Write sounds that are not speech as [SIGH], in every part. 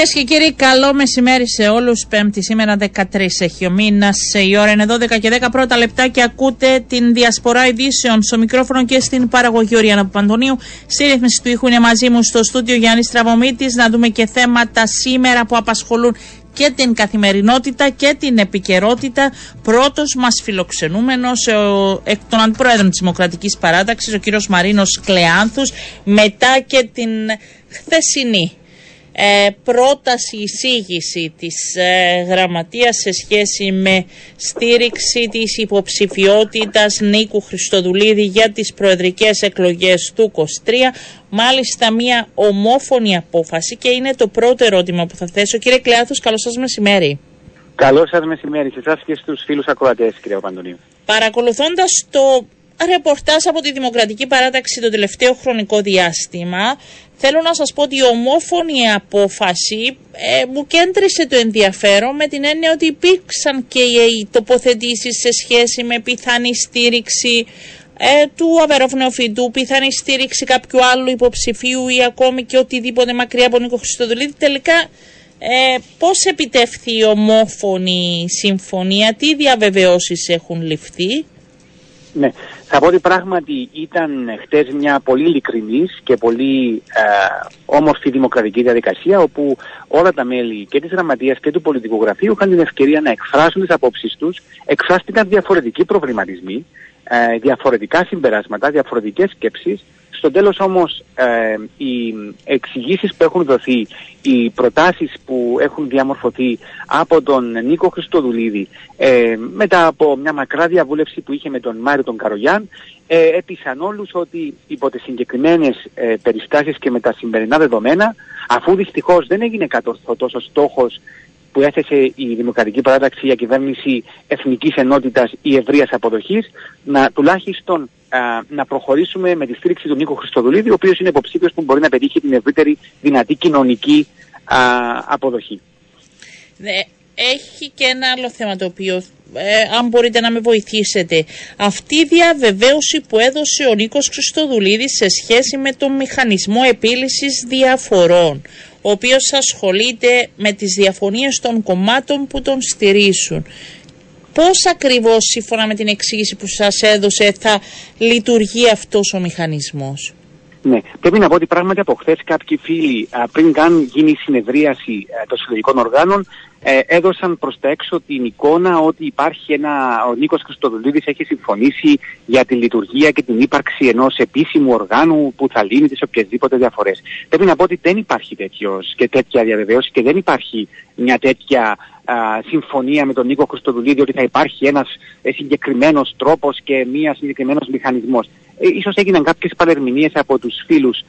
Κυρίες και κύριοι, καλό μεσημέρι σε όλους. Πέμπτη σήμερα 13 έχει ο μήνας. Η ώρα είναι 12 και 10 πρώτα λεπτά και ακούτε την διασπορά ειδήσεων στο μικρόφωνο και στην παραγωγή Οριάννα Παπαντονίου. Στη ρύθμιση του ήχου είναι μαζί μου στο στούντιο Γιάννης Τραβομίτη. Να δούμε και θέματα σήμερα που απασχολούν και την καθημερινότητα και την επικαιρότητα. Πρώτος μας φιλοξενούμενος, εκ των αντιπρόεδρων της Δημοκρατικής Παράταξης, ο κύριος Μαρίνος Κλεάνθους, μετά και την χθεσινή ε, πρόταση εισήγηση της ε, γραμματείας σε σχέση με στήριξη της υποψηφιότητας Νίκου Χριστοδουλίδη για τις προεδρικές εκλογές του 23 μάλιστα μια ομόφωνη απόφαση και είναι το πρώτο ερώτημα που θα θέσω. Κύριε Κλεάθος, καλώς σας μεσημέρι. Καλό σας μεσημέρι σε εσάς και στους φίλους ακροατές, κύριε Παντονίου. Παρακολουθώντας το ρεπορτάζ από τη Δημοκρατική Παράταξη το τελευταίο χρονικό διάστημα, Θέλω να σας πω ότι η ομόφωνη απόφαση ε, μου κέντρισε το ενδιαφέρον με την έννοια ότι υπήρξαν και οι τοποθετήσεις σε σχέση με πιθανή στήριξη ε, του Αβερόφνεοφιντού, πιθανή στήριξη κάποιου άλλου υποψηφίου ή ακόμη και οτιδήποτε μακριά από Νίκο Χριστοδουλίδη. Τελικά ε, πώς επιτεύχθη η ομόφωνη συμφωνία, τι διαβεβαιώσεις έχουν ληφθεί; Ναι, θα πω ότι πράγματι ήταν χτες μια πολύ ειλικρινής και πολύ ε, όμορφη δημοκρατική διαδικασία όπου όλα τα μέλη και της γραμματείας και του πολιτικού γραφείου είχαν την ευκαιρία να εκφράσουν τις απόψεις τους, εκφράστηκαν διαφορετικοί προβληματισμοί, ε, διαφορετικά συμπεράσματα, διαφορετικές σκέψεις στο τέλος όμως ε, οι εξηγήσεις που έχουν δοθεί, οι προτάσεις που έχουν διαμορφωθεί από τον Νίκο Χριστοδουλίδη ε, μετά από μια μακρά διαβούλευση που είχε με τον Μάριο τον Καρογιάν ε, έπεισαν όλους ότι υπό τις συγκεκριμένες ε, περιστάσεις και με τα σημερινά δεδομένα αφού δυστυχώς δεν έγινε κατορθωτός ο στόχος που έθεσε η Δημοκρατική Παράταξη για κυβέρνηση εθνικής ενότητας ή ευρείας αποδοχής να τουλάχιστον να προχωρήσουμε με τη στήριξη του Νίκο Χριστοδουλίδη, ο οποίος είναι υποψήφιος που μπορεί να πετύχει την ευρύτερη δυνατή κοινωνική α, αποδοχή. Ναι, έχει και ένα άλλο θέμα το οποίο, ε, αν μπορείτε να με βοηθήσετε. Αυτή η διαβεβαίωση που έδωσε ο Νίκος Χριστοδουλίδης σε σχέση με τον μηχανισμό επίλυσης διαφορών, ο οποίος ασχολείται με τις διαφωνίες των κομμάτων που τον στηρίζουν. Πώς ακριβώς σύμφωνα με την εξήγηση που σας έδωσε θα λειτουργεί αυτός ο μηχανισμός; Ναι, πρέπει να πω ότι πράγματι από χθες κάποιοι φίλοι πριν καν γίνει η συνεδρίαση των συλλογικών οργάνων ε, έδωσαν προς τα έξω την εικόνα ότι υπάρχει ένα, ο Νίκος Χριστοδουλίδης έχει συμφωνήσει για τη λειτουργία και την ύπαρξη ενός επίσημου οργάνου που θα λύνει τις οποιασδήποτε διαφορές. Πρέπει να πω ότι δεν υπάρχει τέτοιος και τέτοια διαβεβαίωση και δεν υπάρχει μια τέτοια συμφωνία με τον Νίκο Χριστοδουλίδη ότι θα υπάρχει ένας ε, συγκεκριμένος τρόπος και μια συγκεκριμένος μηχανισμός. Ε, ίσως έγιναν κάποιες παρερμηνίες από τους φίλους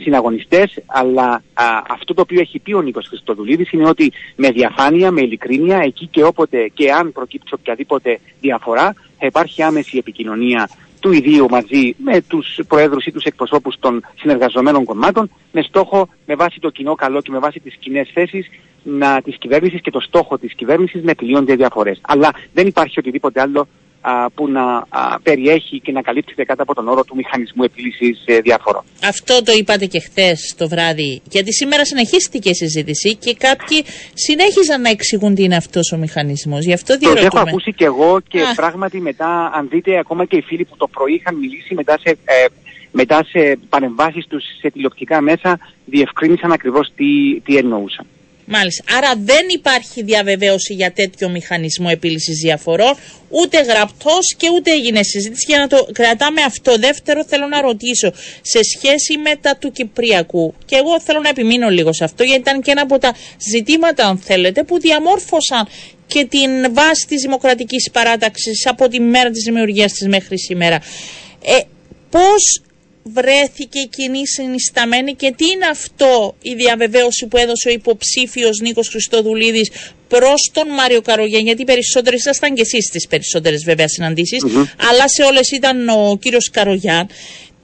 συναγωνιστές, αλλά αυτό το οποίο έχει πει ο Νίκος Χριστοδουλίδης είναι ότι με διαφάνεια, με ειλικρίνεια, εκεί και όποτε και αν προκύψει οποιαδήποτε διαφορά, θα υπάρχει άμεση επικοινωνία του ιδίου μαζί με τους προέδρους ή τους εκπροσώπους των συνεργαζομένων κομμάτων με στόχο, με βάση το κοινό καλό και με βάση τις κοινέ θέσεις να, της κυβέρνησης και το στόχο της κυβέρνησης να επιλύονται διαφορές. Αλλά δεν υπάρχει οτιδήποτε άλλο που να περιέχει και να καλύπτεται κάτω από τον όρο του μηχανισμού επίλυσης ε, διαφορών. Αυτό το είπατε και χθες το βράδυ, γιατί σήμερα συνεχίστηκε η συζήτηση και κάποιοι συνέχιζαν να εξηγούν τι είναι αυτός ο μηχανισμός. Γι' αυτό Το έχω ακούσει και εγώ και πράγματι μετά, αν δείτε ακόμα και οι φίλοι που το πρωί είχαν μιλήσει μετά σε, ε, μετά σε παρεμβάσεις τους σε τηλεοπτικά μέσα, διευκρίνησαν ακριβώς τι, τι εννοούσαν. Μάλιστα. Άρα δεν υπάρχει διαβεβαίωση για τέτοιο μηχανισμό επίλυσης διαφορών, ούτε γραπτός και ούτε έγινε συζήτηση. Για να το κρατάμε αυτό. Δεύτερο, θέλω να ρωτήσω σε σχέση με τα του Κυπριακού. Και εγώ θέλω να επιμείνω λίγο σε αυτό, γιατί ήταν και ένα από τα ζητήματα, αν θέλετε, που διαμόρφωσαν και την βάση της δημοκρατικής παράταξης από τη μέρα της δημιουργίας της μέχρι σήμερα. Ε, πώς βρέθηκε κοινή συνισταμένη και τι είναι αυτό η διαβεβαίωση που έδωσε ο υποψήφιος Νίκος Χριστοδουλίδης προς τον Μάριο Καρογιάν, γιατί οι περισσότεροι ήσασταν και εσείς στις περισσότερες βέβαια αλλά σε όλες ήταν ο κύριος Καρογιάν.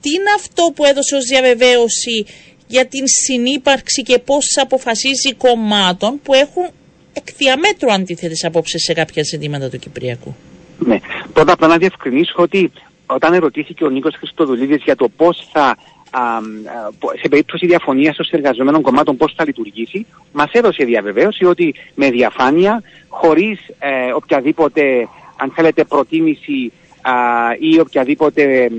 Τι είναι αυτό που έδωσε ως διαβεβαίωση για την συνύπαρξη και πώς αποφασίζει κομμάτων που έχουν εκ διαμέτρου αντίθετες απόψεις σε κάποια ζητήματα του Κυπριακού; Ναι. Πρώτα απλά να διευκρινίσω ότι όταν ερωτήθηκε ο Νίκος Χριστοδουλίδης για το πώς θα σε περίπτωση διαφωνίας των συνεργαζομένων κομμάτων πώς θα λειτουργήσει, μας έδωσε διαβεβαίωση ότι με διαφάνεια, χωρίς ε, οποιαδήποτε, αν θέλετε, προτίμηση ή οποιαδήποτε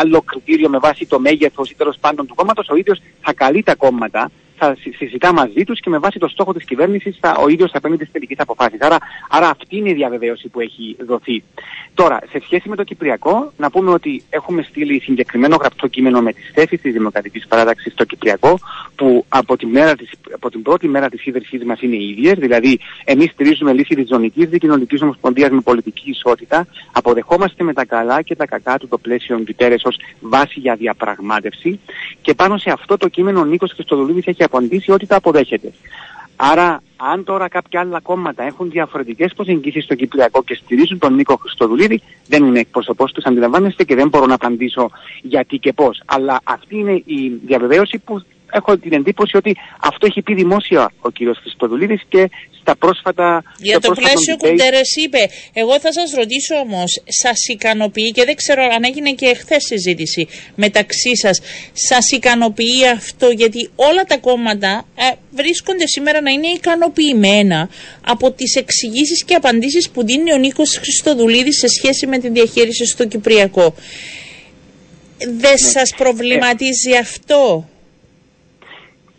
άλλο κριτήριο με βάση το μέγεθος ή τέλος πάντων του κόμματος, ο ίδιος θα καλεί τα κόμματα θα συζητά μαζί τους και με βάση το στόχο της κυβέρνησης ο ίδιος θα παίρνει τις τελικές αποφάσεις. Άρα, άρα αυτή είναι η διαβεβαίωση που έχει δοθεί. Τώρα, σε σχέση με το Κυπριακό, να πούμε ότι έχουμε στείλει συγκεκριμένο γραπτό κείμενο με τις θέσεις της Δημοκρατικής Παράταξης στο Κυπριακό, που από, τη μέρα της, από την πρώτη μέρα της ίδρυσής μας είναι οι ίδιες. Δηλαδή, εμείς στηρίζουμε λύση της ζωνικής δικοινωνικής ομοσπονδίας με πολιτική ισότητα, αποδεχόμαστε με τα καλά και τα κακά του το πλαίσιο διτέρε ως βάση για διαπραγμάτευση και πάνω σε αυτό το κείμενο ο Νίκος Χριστοδουλίδης έχει απαντήσει ότι τα αποδέχεται. Άρα, αν τώρα κάποια άλλα κόμματα έχουν διαφορετικές προσεγγίσεις στο Κυπριακό και στηρίζουν τον Νίκο Χριστοδουλίδη, δεν είναι εκπροσωπός τους, αντιλαμβάνεστε και δεν μπορώ να απαντήσω γιατί και πώς. Αλλά αυτή είναι η διαβεβαίωση που έχω την εντύπωση ότι αυτό έχει πει δημόσια ο κύριος Χριστοδουλίδης και στα πρόσφατα... Για το πλαίσιο Κουντερές είπε, εγώ θα σας ρωτήσω όμως, σας ικανοποιεί και δεν ξέρω αν έγινε και χθες συζήτηση μεταξύ σας, σας ικανοποιεί αυτό γιατί όλα τα κόμματα ε, βρίσκονται σήμερα να είναι ικανοποιημένα από τις εξηγήσεις και απαντήσεις που δίνει ο Νίκος Χριστοδουλίδης σε σχέση με τη διαχείριση στο Κυπριακό. Δεν ναι. σας προβληματίζει αυτό;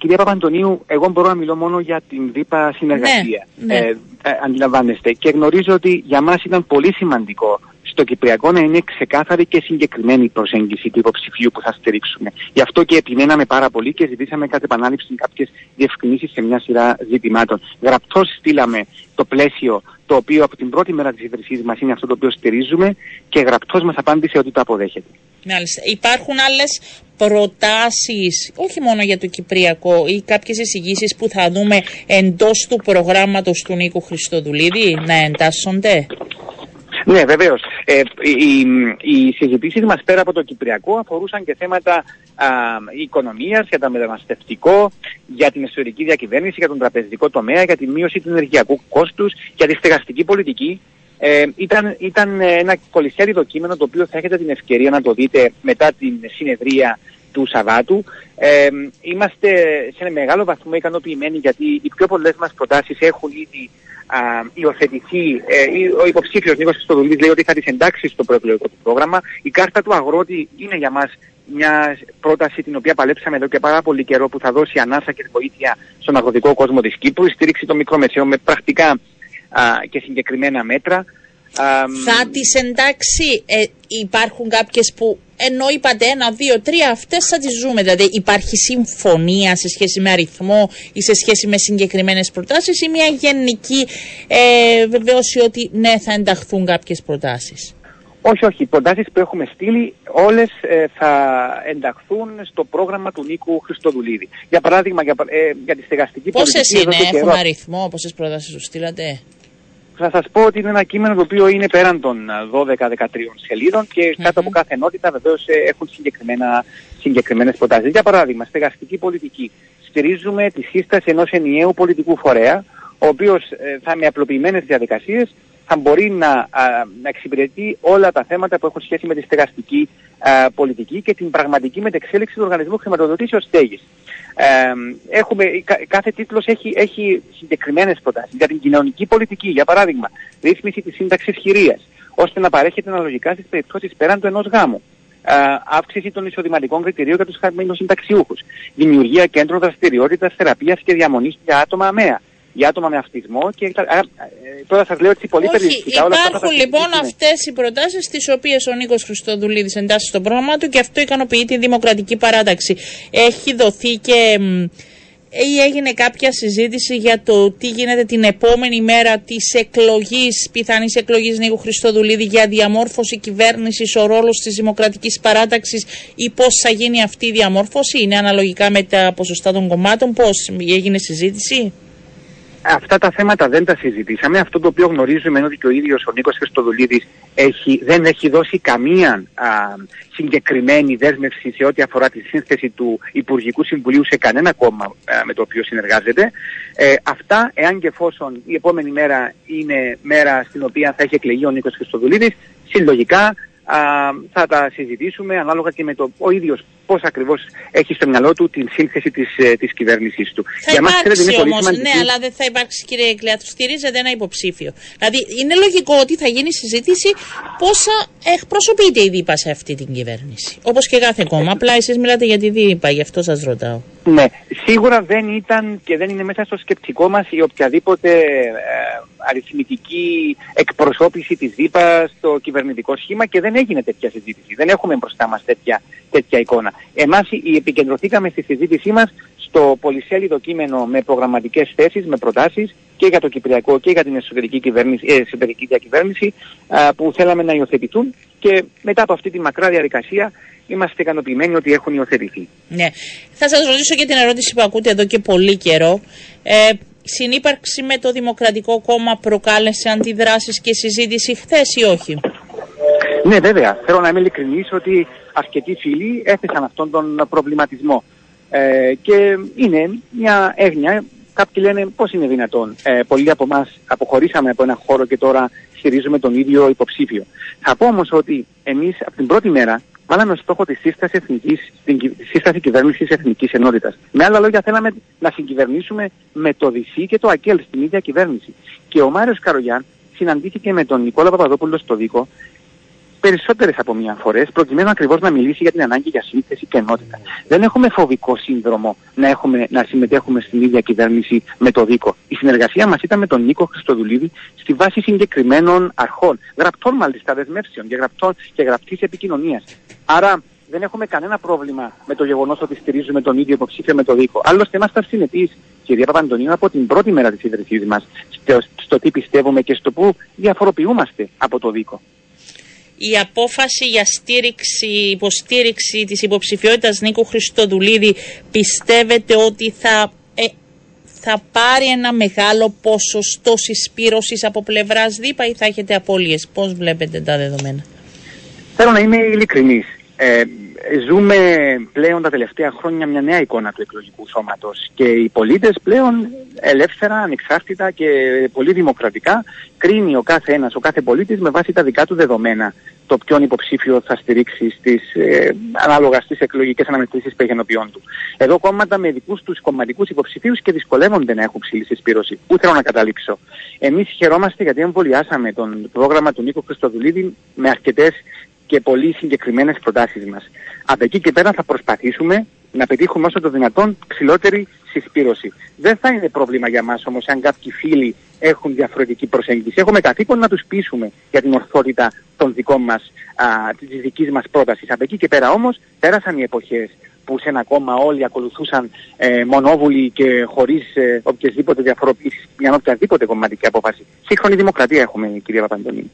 Κυρία Παπαντονίου, εγώ μπορώ να μιλώ μόνο για την ΔΥΠΑ συνεργασία. Ναι, ναι. Ε, ε, αντιλαμβάνεστε. Και γνωρίζω ότι για μας ήταν πολύ σημαντικό στο Κυπριακό να είναι ξεκάθαρη και συγκεκριμένη η προσέγγιση του υποψηφίου που θα στηρίξουμε. Γι' αυτό και επιμέναμε πάρα πολύ και ζητήσαμε κατ' επανάληψη κάποιες διευκρινήσεις σε μια σειρά ζητημάτων. Γραπτώς στείλαμε το πλαίσιο το οποίο από την πρώτη μέρα της ίδρυσής μας είναι αυτό το οποίο στηρίζουμε και γραπτώς μας απάντησε ότι το αποδέχεται. Μάλιστα. Υπάρχουν άλλες προτάσεις, όχι μόνο για το Κυπριακό, ή κάποιες εισηγήσεις που θα δούμε εντός του προγράμματος του Νίκου Χριστοδουλίδη να εντάσσονται; Ναι, βεβαίως. Ε, οι, οι συζητήσεις μας πέρα από το Κυπριακό αφορούσαν και θέματα οικονομίας, για το μεταναστευτικό, για την ιστορική διακυβέρνηση, για τον τραπεζικό τομέα, για τη μείωση του ενεργειακού κόστους, για τη στεγαστική πολιτική. Ε, ήταν, ήταν ένα κολλησιάριδο κείμενο το οποίο θα έχετε την ευκαιρία να το δείτε μετά την συνεδρία του Σαββάτου. Ε, είμαστε σε ένα μεγάλο βαθμό ικανοποιημένοι γιατί οι πιο πολλές μας προτάσεις έχουν ήδη α, υιοθετηθεί. Ε, ο υποψήφιος Νίκος Χριστοδουλής λέει ότι θα τις εντάξει στο προεκλογικό του πρόγραμμα. Η κάρτα του αγρότη είναι για μας μια πρόταση την οποία παλέψαμε εδώ και πάρα πολύ καιρό που θα δώσει ανάσα και βοήθεια στον αγροτικό κόσμο της Κύπρου, η στήριξη των μικρομεσαίων με πρακτικά α, και συγκεκριμένα μέτρα. Θα τις εντάξει, ε, υπάρχουν κάποιες που ενώ είπατε ένα, δύο, τρία, αυτές θα τις ζούμε. Δηλαδή υπάρχει συμφωνία σε σχέση με αριθμό ή σε σχέση με συγκεκριμένες προτάσεις ή μια γενική ε, βεβαίωση ότι ναι, θα ενταχθούν κάποιες προτάσεις. Όχι, όχι. Οι προτάσεις που έχουμε στείλει όλες ε, θα ενταχθούν στο πρόγραμμα του Νίκου Χριστοδουλίδη. Για παράδειγμα, για, ε, για τη στεγαστική Πόσες είναι, έχουμε αριθμό, πόσες προτάσεις σου στείλατε; Θα σας πω ότι είναι ένα κείμενο το οποίο είναι πέραν των 12-13 σελίδων και κάτω από κάθε ενότητα βεβαίως ε, έχουν συγκεκριμένα, συγκεκριμένες προτάσεις. Για παράδειγμα, στεγαστική πολιτική. Στηρίζουμε τη σύσταση ενός ενιαίου πολιτικού φορέα, ο οποίος ε, θα με απλοποιημένες διαδικασίες θα μπορεί να, να εξυπηρετεί όλα τα θέματα που έχουν σχέση με τη στεγαστική πολιτική και την πραγματική μετεξέλιξη του οργανισμού χρηματοδοτήσεως στέγης. Ε, έχουμε, κάθε τίτλος έχει, έχει συγκεκριμένες προτάσεις για την κοινωνική πολιτική, για παράδειγμα, ρύθμιση της σύνταξης χειρίας, ώστε να παρέχεται αναλογικά στις περιπτώσεις πέραν του ενός γάμου. Ε, αύξηση των εισοδηματικών κριτηρίων για τους χαρμένους συνταξιούχους. Δημιουργία κέντρων δραστηριότητας, θεραπείας και διαμονής για άτομα αμαία για άτομα με αυτισμό. Και, α, ε, τώρα σας λέω έτσι πολύ περιοριστικά. Υπάρχουν λοιπόν αυτές οι προτάσεις, τις οποίες ο Νίκος Χριστοδουλίδης εντάσσει στο πρόγραμμα του και αυτό ικανοποιεί τη Δημοκρατική Παράταξη. Έχει δοθεί και ή έγινε κάποια συζήτηση για το τι γίνεται την επόμενη μέρα της εκλογής, πιθανής εκλογής Νίκου Χριστοδουλίδη για διαμόρφωση κυβέρνησης, ο ρόλος της Δημοκρατικής Παράταξης ή πώς θα γίνει αυτή η διαμόρφωση, είναι αναλογικά με τα ποσοστά των κομμάτων, πώς έγινε συζήτηση; Αυτά τα θέματα δεν τα συζητήσαμε. Αυτό το οποίο γνωρίζουμε είναι ότι και ο ίδιος ο Νίκος Χριστοδουλίδης έχει, δεν έχει δώσει καμία α, συγκεκριμένη δέσμευση σε ό,τι αφορά τη σύνθεση του Υπουργικού Συμβουλίου σε κανένα κόμμα με το οποίο συνεργάζεται. Ε, αυτά, εάν και εφόσον η επόμενη μέρα είναι μέρα στην οποία θα έχει εκλεγεί ο Νίκος Χριστοδουλίδης, συλλογικά α, θα τα συζητήσουμε ανάλογα και με το ο ίδιος πώς ακριβώς έχει στο μυαλό του την σύνθεση της, ε, της κυβέρνησης του. Θα Για υπάρξει όμως, ναι, αλλά δεν θα υπάρξει κύριε Εκλέατου, στηρίζεται ένα υποψήφιο. Δηλαδή είναι λογικό ότι θα γίνει συζήτηση πόσα εκπροσωπείται η ΔΥΠΑ σε αυτή την κυβέρνηση. Όπως και κάθε κόμμα, απλά εσείς μιλάτε για τη ΔΥΠΑ, γι' αυτό σας ρωτάω. Ναι, σίγουρα δεν ήταν και δεν είναι μέσα στο σκεπτικό μας η οποιαδήποτε ε, αριθμητική εκπροσώπηση της ΔΥΠΑ στο κυβερνητικό σχήμα και δεν έγινε τέτοια συζήτηση. Δεν έχουμε μπροστά μας τέτοια, τέτοια εικόνα. Εμάς επικεντρωθήκαμε στη συζήτησή μας στο πολυσέλιδο κείμενο με προγραμματικές θέσεις, με προτάσεις και για το Κυπριακό και για την εσωτερική, κυβέρνηση, ε, εσωτερική διακυβέρνηση που θέλαμε να υιοθετηθούν και μετά από αυτή τη μακρά διαδικασία είμαστε ικανοποιημένοι ότι έχουν υιοθετηθεί. Ναι. Θα σας ρωτήσω και την ερώτηση που ακούτε εδώ και πολύ καιρό. Ε, συνύπαρξη με το Δημοκρατικό Κόμμα προκάλεσε αντιδράσεις και συζήτηση χθες ή όχι; Ναι βέβαια. Θέλω να είμαι ειλικρινής ότι αρκετοί φίλοι έθεσαν αυτόν τον προβληματισμό. Ε, και είναι μια έγνοια, κάποιοι λένε πώς είναι δυνατόν; Ε, πολλοί από εμάς αποχωρήσαμε από ένα χώρο και τώρα στηρίζουμε τον ίδιο υποψήφιο. Θα πω όμως ότι εμείς από την πρώτη μέρα βάλαμε στόχο τη σύσταση, εθνικής, την σύσταση κυβέρνησης εθνικής ενότητας. Με άλλα λόγια θέλαμε να συγκυβερνήσουμε με το ΔΥΣΥ και το ΑΚΕΛ στην ίδια κυβέρνηση. Και ο Μάριος Καρογιάν συναντήθηκε με τον Νικόλα Παπαδόπουλο στο Δίκο περισσότερες από μία φορές, προκειμένου ακριβώς να μιλήσει για την ανάγκη για σύνθεση και ενότητα. Δεν έχουμε φοβικό σύνδρομο να, έχουμε, να συμμετέχουμε στην ίδια κυβέρνηση με το Δίκο. Η συνεργασία μας ήταν με τον Νίκο Χριστοδουλίδη στη βάση συγκεκριμένων αρχών, γραπτών μάλιστα δεσμεύσεων και, γραπτών, και γραπτής επικοινωνίας. Άρα δεν έχουμε κανένα πρόβλημα με το γεγονός ότι στηρίζουμε τον ίδιο υποψήφιο με το Δίκο. Άλλωστε, ήμασταν συνεπεί, κυρία Παπαντονίου, από την πρώτη μέρα της ίδρυσής μας στο, στο τι πιστεύουμε και στο πού διαφοροποιούμαστε από το Δίκο η απόφαση για στήριξη, υποστήριξη της υποψηφιότητας Νίκου Χριστοδουλίδη πιστεύετε ότι θα, ε, θα πάρει ένα μεγάλο ποσοστό συσπήρωσης από πλευράς ΔΥΠΑ ή θα έχετε απώλειες; Πώς βλέπετε τα δεδομένα; Θέλω να είμαι ειλικρινής. Ε, ζούμε πλέον τα τελευταία χρόνια μια νέα εικόνα του εκλογικού σώματος και οι πολίτες πλέον ελεύθερα, ανεξάρτητα και πολύ δημοκρατικά κρίνει ο κάθε ένας, ο κάθε πολίτης με βάση τα δικά του δεδομένα το ποιον υποψήφιο θα στηρίξει στις, ε, ανάλογα στις εκλογικές αναμετρήσεις περιγενοποιών του. Εδώ κόμματα με δικούς τους κομματικούς υποψηφίους και δυσκολεύονται να έχουν ψηλή συσπήρωση. Πού θέλω να καταλήξω; Εμείς χαιρόμαστε γιατί εμβολιάσαμε τον πρόγραμμα του Νίκο Χριστοδουλίδη με αρκετές και πολύ συγκεκριμένες προτάσεις μας. Από εκεί και πέρα θα προσπαθήσουμε να πετύχουμε όσο το δυνατόν ψηλότερη συσπήρωση. Δεν θα είναι πρόβλημα για μας όμως αν κάποιοι φίλοι έχουν διαφορετική προσέγγιση. Έχουμε καθήκον να τους πείσουμε για την ορθότητα των δικών μας, α, της δικής μας πρότασης. Από εκεί και πέρα όμως πέρασαν οι εποχές που σε ένα κόμμα όλοι ακολουθούσαν ε, μονόβουλοι και χωρίς ε, οποιασδήποτε διαφοροποίηση, μια οποιαδήποτε κομματική απόφαση. Σύγχρονη δημοκρατία έχουμε, κυρία Παπαντονή.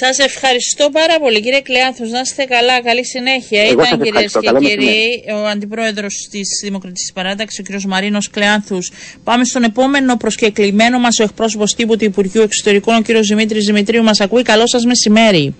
Σας ευχαριστώ πάρα πολύ, κύριε Κλεάνθος. Να είστε καλά, καλή συνέχεια. Εγώ Ήταν κυρίε και κύριοι ο αντιπρόεδρος της Δημοκρατικής Παράταξης, ο κύριος Μαρίνος Κλεάνθους. Πάμε στον επόμενο προσκεκλημένο μας, ο εκπρόσωπος τύπου του Υπουργείου Εξωτερικών, ο κύριος Δημήτρης Δημητρίου. Μας ακούει. Καλό σας μεσημέρι.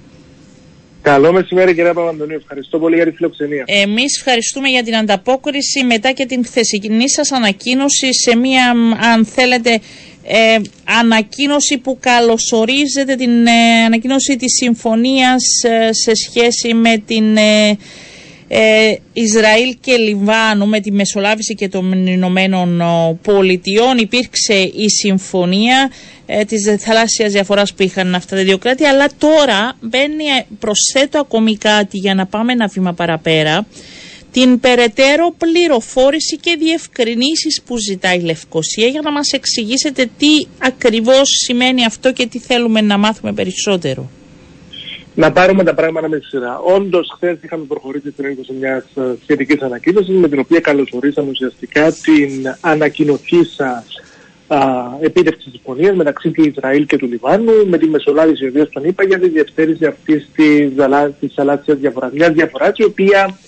Καλό μεσημέρι, κύριε Παπαντονίου. Ευχαριστώ πολύ για τη φιλοξενία. Εμείς ευχαριστούμε για την ανταπόκριση μετά και την χθεσινή σας ανακοίνωση σε μία, αν θέλετε, ε, ανακοίνωση που καλωσορίζεται την ε, ανακοίνωση της συμφωνίας ε, σε σχέση με την ε, Ισραήλ και Λιβάνου με τη μεσολάβηση και των Ηνωμένων Πολιτειών. Υπήρξε η συμφωνία της θαλάσσιας διαφοράς που είχαν αυτά τα δύο κράτη. Αλλά τώρα μπαίνει προσθέτω ακόμη κάτι για να πάμε ένα βήμα παραπέρα την περαιτέρω πληροφόρηση και διευκρινήσεις που ζητάει η Λευκοσία για να μας εξηγήσετε τι ακριβώς σημαίνει αυτό και τι θέλουμε να μάθουμε περισσότερο. Να πάρουμε τα πράγματα με τη σειρά. Όντως, χθες είχαμε προχωρήσει στην έκδοση μιας ε, σχετικής ανακοίνωσης με την οποία καλωσορίσαμε ουσιαστικά την ανακοινωθήσα επίτευξη συμφωνίας μεταξύ του Ισραήλ και του Λιβάνου με τη μεσολάβηση ιδίω των ΗΠΑ για τη διευθέτηση αυτής της θαλάσσιας διαφορά. Μια διαφορά η οποία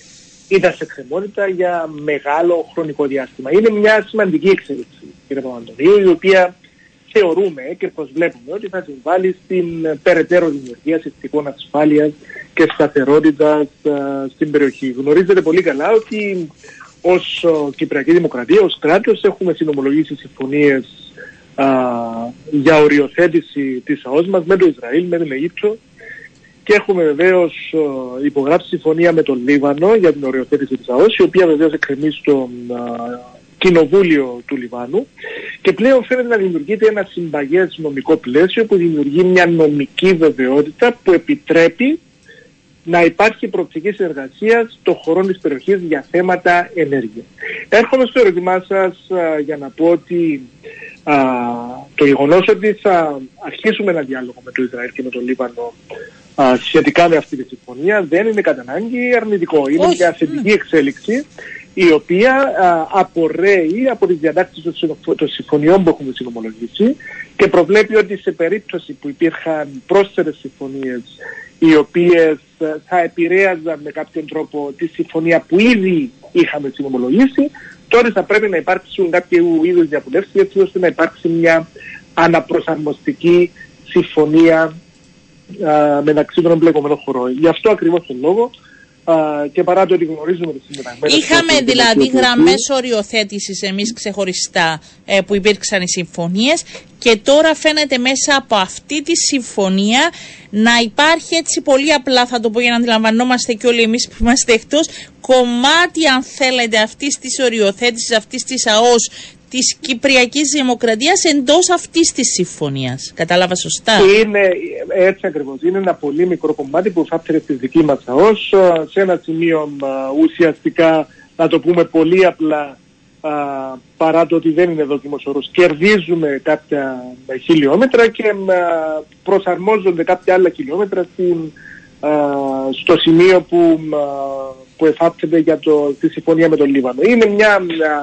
ήταν σε κρεμότητα για μεγάλο χρονικό διάστημα. Είναι μια σημαντική εξέλιξη. κ. Παπαντονίου, η οποία θεωρούμε και προσβλέπουμε ότι θα συμβάλλει στην περαιτέρω δημιουργία συνθηκών ασφάλειας και σταθερότητας στην περιοχή. Γνωρίζετε πολύ καλά ότι ως Κυπριακή Δημοκρατία, ως κράτος, έχουμε συνομολογήσει συμφωνίες για οριοθέτηση της ΑΟΣ μας με το Ισραήλ, με την Αίγυπτο και έχουμε βεβαίως υπογράψει συμφωνία με τον Λίβανο για την οριοθέτηση της ΑΟΣ, η οποία βεβαίως εκκρεμεί στο κοινοβούλιο του Λιβάνου και πλέον φαίνεται να δημιουργείται ένα συμπαγές νομικό πλαίσιο που δημιουργεί μια νομική βεβαιότητα που επιτρέπει να υπάρχει προοπτική συνεργασίας των χωρών της περιοχής για θέματα ενέργειας. Έρχομαι στο ερώτημά σας για να πω ότι α, το γεγονός ότι θα αρχίσουμε ένα διάλογο με το Ισραήλ και με το Λίβανο α, σχετικά με αυτή τη συμφωνία δεν είναι κατά ανάγκη αρνητικό. Είναι μια θετική εξέλιξη η οποία α, απορρέει από τις διατάξεις των συμφωνιών που έχουμε συνομολογήσει και προβλέπει ότι σε περίπτωση που υπήρχαν πρόσθετες συμφωνίες οι οποίες θα επηρέαζαν με κάποιον τρόπο τη συμφωνία που ήδη είχαμε συνομολογήσει, τώρα θα πρέπει να υπάρξουν κάποιο είδους διαβουλεύσεις έτσι ώστε να υπάρξει μια αναπροσαρμοστική συμφωνία α, μεταξύ των εμπλεκομένων χωρών. Γι' αυτό ακριβώς τον λόγο και παρά το ότι γνωρίζουμε τις συνταγμένες... Είχαμε δηλαδή γραμμές οριοθέτησης εμείς ξεχωριστά ε, που υπήρξαν οι συμφωνίες και τώρα φαίνεται μέσα από αυτή τη συμφωνία να υπάρχει έτσι πολύ απλά θα το πω για να αντιλαμβανόμαστε και όλοι εμείς που είμαστε εκτός κομμάτι αν θέλετε αυτής της οριοθέτησης, αυτής της ΑΟΣ της Κυπριακής Δημοκρατίας εντός αυτής της συμφωνίας. Κατάλαβα σωστά; Είναι έτσι ακριβώς. Είναι ένα πολύ μικρό κομμάτι που θα στη δική μας ΑΟΣ σε ένα σημείο ουσιαστικά να το πούμε πολύ απλά α, παρά το ότι δεν είναι δόκιμος όρος. Κερδίζουμε κάποια χιλιόμετρα και α, προσαρμόζονται κάποια άλλα χιλιόμετρα στην, α, στο σημείο που που εφάπτεται για το, τη συμφωνία με τον Λίβανο. Είναι μια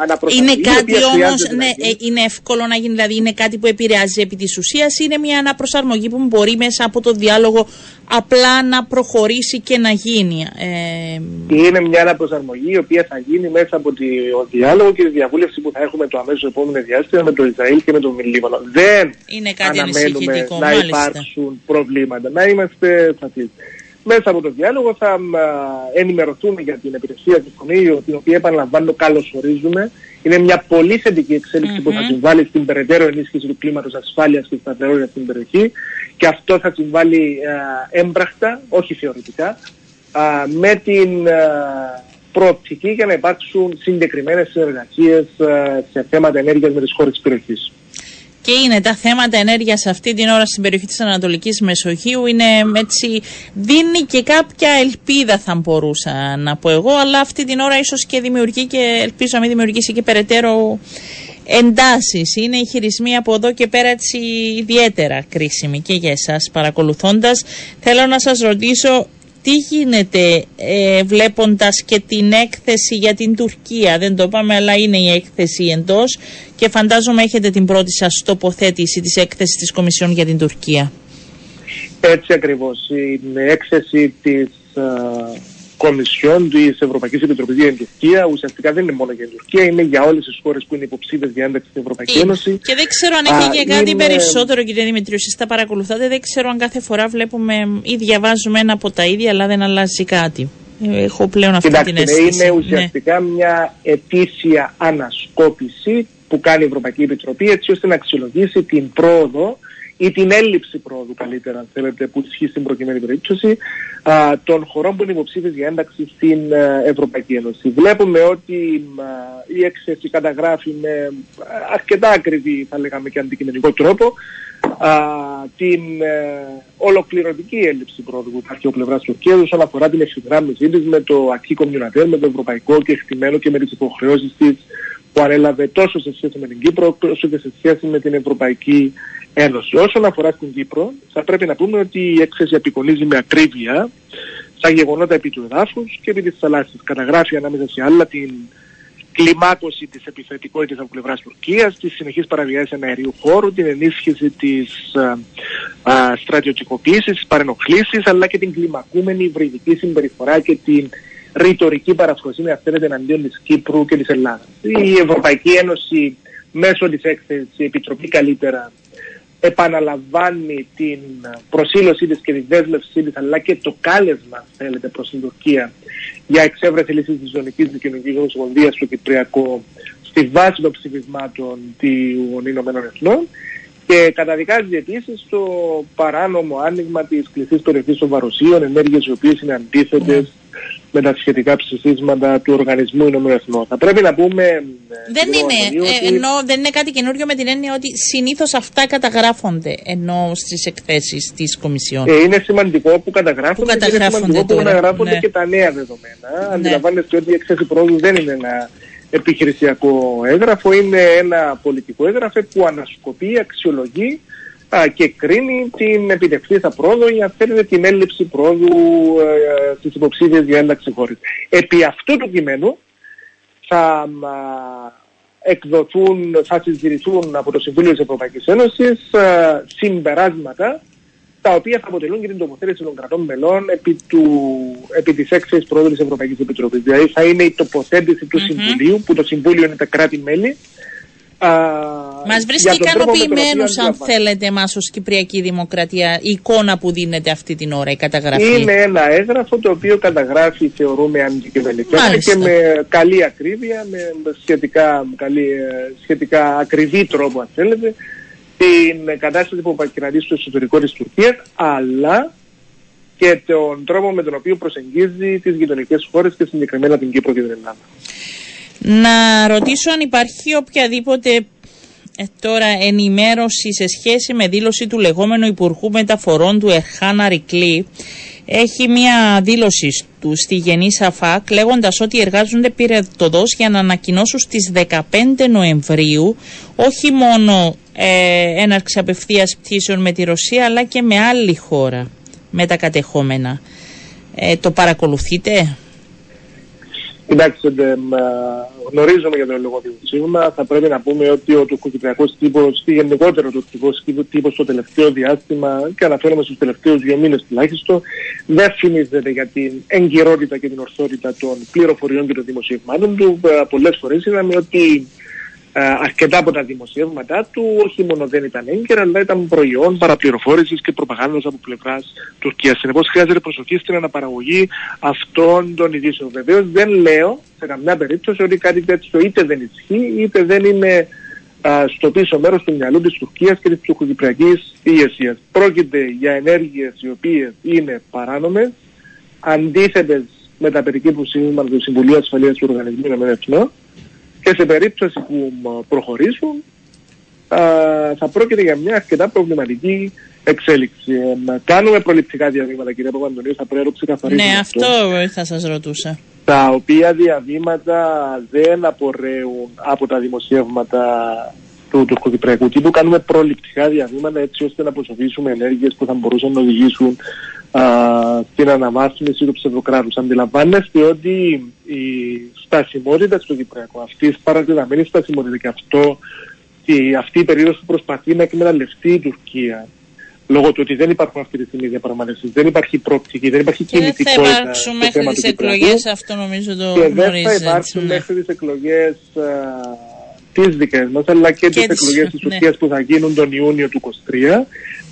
αναπροσαρμογή. Είναι κάτι όμως, ναι, ε, είναι εύκολο να γίνει, δηλαδή είναι κάτι που επηρεάζει επί της ουσίας, είναι μια αναπροσαρμογή που μπορεί μέσα από το διάλογο απλά να προχωρήσει και να γίνει. Ε... Είναι μια αναπροσαρμογή η οποία θα γίνει μέσα από το διάλογο και τη διαβούλευση που θα έχουμε το αμέσως επόμενο διάστημα με το Ισραήλ και με τον Λίβανο. Δεν είναι κάτι αναμένουμε να μάλιστα. υπάρξουν προβλήματα. Να είμαστε σαφείς μέσα από το διάλογο θα ενημερωθούμε για την επιτυχία της Κονίου, την οποία επαναλαμβάνω καλωσορίζουμε. Είναι μια πολύ θετική που θα συμβάλλει στην περαιτέρω ενίσχυση του κλίματος ασφάλειας και σταθερότητα στην περιοχή. Και αυτό θα συμβάλλει έμπραχτα, όχι θεωρητικά, με την προοπτική για να υπάρξουν συγκεκριμένες συνεργασίες σε θέματα ενέργειας με τις χώρες της περιοχής και είναι τα θέματα ενέργειας αυτή την ώρα στην περιοχή της Ανατολικής Μεσογείου είναι έτσι, δίνει και κάποια ελπίδα θα μπορούσα να πω εγώ αλλά αυτή την ώρα ίσως και δημιουργεί και ελπίζω να μην δημιουργήσει και περαιτέρω εντάσεις. Είναι οι χειρισμοί από εδώ και πέρα έτσι ιδιαίτερα κρίσιμοι και για εσάς παρακολουθώντας. Θέλω να σας ρωτήσω τι γίνεται ε, βλέποντας και την έκθεση για την Τουρκία; Δεν το πάμε, αλλά είναι η έκθεση εντός και φαντάζομαι έχετε την πρώτη σας τοποθέτηση της έκθεσης της Κομισιόν για την Τουρκία. Έτσι ακριβώς. Η έκθεση της ε, Κομισιόν της Ευρωπαϊκής Επιτροπής για την Τουρκία ουσιαστικά δεν είναι μόνο για την Τουρκία, είναι για όλες τις χώρες που είναι υποψήφιες για ένταξη στην Ευρωπαϊκή Ένωση. Και δεν ξέρω αν έχει και κάτι είναι... περισσότερο, κύριε Δημητρίου, εσεί τα παρακολουθάτε. Δεν ξέρω αν κάθε φορά βλέπουμε ή διαβάζουμε ένα από τα ίδια, αλλά δεν αλλάζει κάτι. Έχω πλέον αυτή Κοιτάξτε, την αίσθηση. Είναι ουσιαστικά ναι. μια ετήσια ανασκόπηση που κάνει η Ευρωπαϊκή Επιτροπή έτσι ώστε να αξιολογήσει την πρόοδο ή την έλλειψη πρόοδου καλύτερα αν θέλετε που ισχύει στην προκειμένη περίπτωση α, των χωρών που είναι υποψήφιες για ένταξη στην α, Ευρωπαϊκή Ένωση. Βλέπουμε ότι α, η έκθεση καταγράφει με αρκετά ακριβή θα λέγαμε και αντικειμενικό τρόπο την ε, ολοκληρωτική έλλειψη πρόοδου που υπάρχει ο πλευράς Τουρκίας όσον αφορά την ευθυγράμμιση της με το ακή κομμιουνατέρ, με το ευρωπαϊκό και εκτιμένο και με τις υποχρεώσεις της που ανέλαβε τόσο σε σχέση με την Κύπρο όσο και σε σχέση με την Ευρωπαϊκή Ένωση. Όσον αφορά στην Κύπρο, θα πρέπει να πούμε ότι η έκθεση απεικονίζει με ακρίβεια τα γεγονότα επί του εδάφους και επί της θαλάσσης. Καταγράφει ανάμεσα σε άλλα την κλιμάκωση της επιθετικότητας από πλευράς Τουρκίας, τη συνεχής παραβιάση εναερίου χώρου, την ενίσχυση της α, α, στρατιωτικοποίησης, της παρενοχλήσης, αλλά και την κλιμακούμενη υβριδική συμπεριφορά και την ρητορική παραφροσύνη αυθαίρεται εναντίον της Κύπρου και της Ελλάδας. Η Ευρωπαϊκή Ένωση μέσω της έκθεσης η Επιτροπή καλύτερα επαναλαμβάνει την προσήλωσή της και τη δέσμευσή της αλλά και το κάλεσμα θέλετε προς την Τουρκία για εξέβρεση λύσης της ζωνικής δικαιολογικής ομοσπονδίας στο Κυπριακό στη βάση των ψηφισμάτων των Ηνωμένων Εθνών και καταδικάζει επίσης το παράνομο άνοιγμα της κλειστή περιοχή των Βαροσίων, ενέργειες οι οποίες είναι αντίθετες mm. Με τα σχετικά ψηφίσματα του Οργανισμού Ηνωμένων Εθνών. Θα πρέπει να πούμε. Ε, δεν είναι, ε, ενώ δεν είναι κάτι καινούριο με την έννοια ότι συνήθως αυτά καταγράφονται ενώ στις εκθέσεις της Κομισιόν. Ε, είναι σημαντικό που καταγράφονται, που καταγράφονται και είναι σημαντικό που καταγράφονται ναι. και τα νέα δεδομένα. Ναι. Αντιλαμβάνεστε ότι η εκθέση πρόοδου δεν είναι ένα επιχειρησιακό έγγραφο, είναι ένα πολιτικό έγγραφο που ανασκοπεί, αξιολογεί α, και κρίνει την επιτευχθήσα πρόοδο ή αν θέλετε την έλλειψη πρόοδου ε, στις υποψήφιες για ένταξη χώρες. Επί αυτού του κειμένου θα α, εκδοθούν, θα συζητηθούν από το Συμβούλιο της Ευρωπαϊκής Ένωσης α, συμπεράσματα τα οποία θα αποτελούν και την τοποθέτηση των κρατών μελών επί, του, επί της έκθεσης πρόεδρου της Ευρωπαϊκής Επιτροπής. Δηλαδή θα είναι η τοποθέτηση του Συμβουλίου, που το Συμβούλιο είναι τα κράτη-μέλη. Μας βρίσκει ικανοποιημένους, αν θέλετε, εμά ως Κυπριακή Δημοκρατία, η εικόνα που δίνεται αυτή την ώρα, η καταγραφή. Είναι ένα έγγραφο το οποίο καταγράφει, θεωρούμε, αντικειμενικά και με καλή ακρίβεια, με σχετικά, καλή, ε, σχετικά ακριβή τρόπο, αν θέλετε, την κατάσταση που επικρατεί στο εσωτερικό της Τουρκίας, αλλά και τον τρόπο με τον οποίο προσεγγίζει τις γειτονικές χώρες και συγκεκριμένα την Κύπρο και την Ελλάδα. Να ρωτήσω αν υπάρχει οποιαδήποτε ε, τώρα ενημέρωση σε σχέση με δήλωση του λεγόμενου Υπουργού Μεταφορών του Ερχάν Αρικλή έχει μια δήλωση του στη Γενής Σαφάκ λέγοντας ότι εργάζονται πυρετοδός για να ανακοινώσουν στις 15 Νοεμβρίου όχι μόνο ε, έναρξη απευθείας πτήσεων με τη Ρωσία αλλά και με άλλη χώρα με τα κατεχόμενα. Ε, το παρακολουθείτε; Κοιτάξτε, γνωρίζουμε για το λόγο δημοσίευμα. Θα πρέπει να πούμε ότι ο τουρκοκυπριακός τύπος ή γενικότερο ο τουρκικός τύπος το τελευταίο διάστημα, και αναφέρομαι στους τελευταίους δύο μήνες τουλάχιστον, δεν φημίζεται για την εγκυρότητα και την ορθότητα των πληροφοριών και των δημοσιευμάτων του. Ε, Πολλές φορές είδαμε ότι ε, αρκετά από τα δημοσιεύματά του όχι μόνο δεν ήταν έγκαιρα, αλλά ήταν προϊόν παραπληροφόρησης και προπαγάνδας από πλευράς Τουρκίας. Συνεπώς χρειάζεται προσοχή στην αναπαραγωγή αυτών των ειδήσεων. Βεβαίως δεν λέω σε καμιά περίπτωση ότι κάτι τέτοιο είτε δεν ισχύει είτε δεν είναι α, στο πίσω μέρος του μυαλού της Τουρκίας και της τουρκοκυπριακής ηγεσίας. Πρόκειται για ενέργειες οι οποίες είναι παράνομες, αντίθετες με τα περικύπου σύμβανα του Συμβουλίου Ασφαλείας του Οργανισμού Ηνωμένων και σε περίπτωση που προχωρήσουν θα πρόκειται για μια αρκετά προβληματική εξέλιξη. Ε, κάνουμε προληπτικά διαβήματα, κύριε Παπαντονίου, θα πρέπει να ξεκαθαρίσουμε. Ναι, αυτό, θα σας ρωτούσα. Τα οποία διαβήματα δεν απορρέουν από τα δημοσιεύματα του τουρκοκυπριακού τύπου. Κάνουμε προληπτικά διαβήματα έτσι ώστε να αποσοβήσουμε ενέργειες που θα μπορούσαν να οδηγήσουν α, στην αναμάθμιση του ψευδοκράτους. Αντιλαμβάνεστε ότι η στασιμότητα στο Κυπριακό, αυτή η παρατεταμένη στασιμότητα και αυτό, η, αυτή η περίοδος που προσπαθεί να εκμεταλλευτεί η Τουρκία λόγω του ότι δεν υπάρχουν αυτή τη στιγμή διαπραγματεύσει, δεν υπάρχει πρόπτικη, δεν υπάρχει και κινητικότητα. Δεν θα υπάρξουν μέχρι τις εκλογές, αυτό νομίζω το Και δεν θα υπάρξουν ναι. μέχρι τις εκλογές τις δικές μας, αλλά και, και τι εκλογές της Τουρκία ναι. που θα γίνουν τον Ιούνιο του 2023.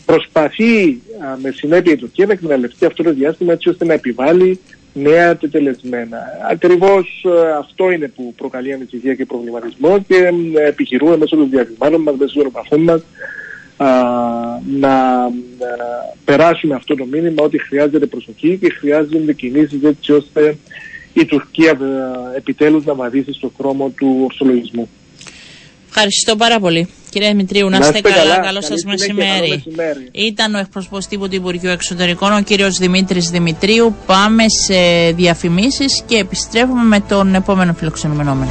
Προσπαθεί α, με συνέπεια η Τουρκία να εκμεταλλευτεί αυτό το διάστημα έτσι ώστε να επιβάλλει νέα τετελεσμένα. Ακριβώς αυτό είναι που προκαλεί ανησυχία και προβληματισμό και επιχειρούμε μέσω των διαβημάτων μας, μέσω των επαφών μας, να περάσουμε αυτό το μήνυμα ότι χρειάζεται προσοχή και χρειάζονται κινήσεις έτσι ώστε η Τουρκία επιτέλους να βαδίσει στο δρόμο του ορθολογισμού. Ευχαριστώ πάρα πολύ. Κύριε Δημητρίου, να είστε καλά. Καλό σας μεσημέρι. Ήταν ο εκπροσωπός τύπου του Υπουργείου Εξωτερικών, ο κύριος Δημήτρης Δημητρίου. Πάμε σε διαφημίσεις και επιστρέφουμε με τον επόμενο φιλοξενούμενο.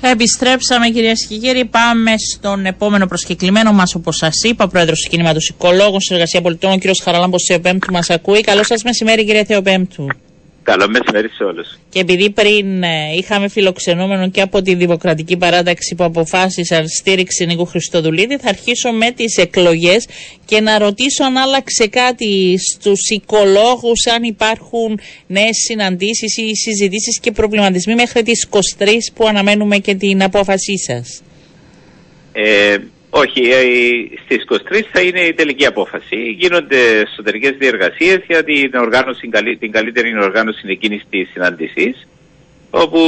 Επιστρέψαμε κυρίες και κύριοι. Πάμε στον επόμενο προσκεκλημένο μας, όπως σας είπα, πρόεδρος του κινήματος Οικολόγων, Συνεργασία Πολιτών, ο κύριος Χαραλάμπος Θεοπέμπτου μας ακούει. Καλό σας μεσημέρι, κύριε Θεοπέμπτου. Καλό μεσημέρι σε όλους. Και επειδή πριν ε, είχαμε φιλοξενούμενο και από τη Δημοκρατική Παράταξη που αποφάσισαν στήριξη Νίκου Χριστοδουλίδη, θα αρχίσω με τις εκλογές και να ρωτήσω αν άλλαξε κάτι στους οικολόγους, αν υπάρχουν νέες συναντήσεις ή συζητήσεις και προβληματισμοί μέχρι τις 23 που αναμένουμε και την απόφασή σας. Ε, όχι, ε, στις 23 θα είναι η τελική απόφαση. Γίνονται εσωτερικές διεργασίες για την, οργάνωση, την καλύτερη οργάνωση εκείνης της συνάντησης όπου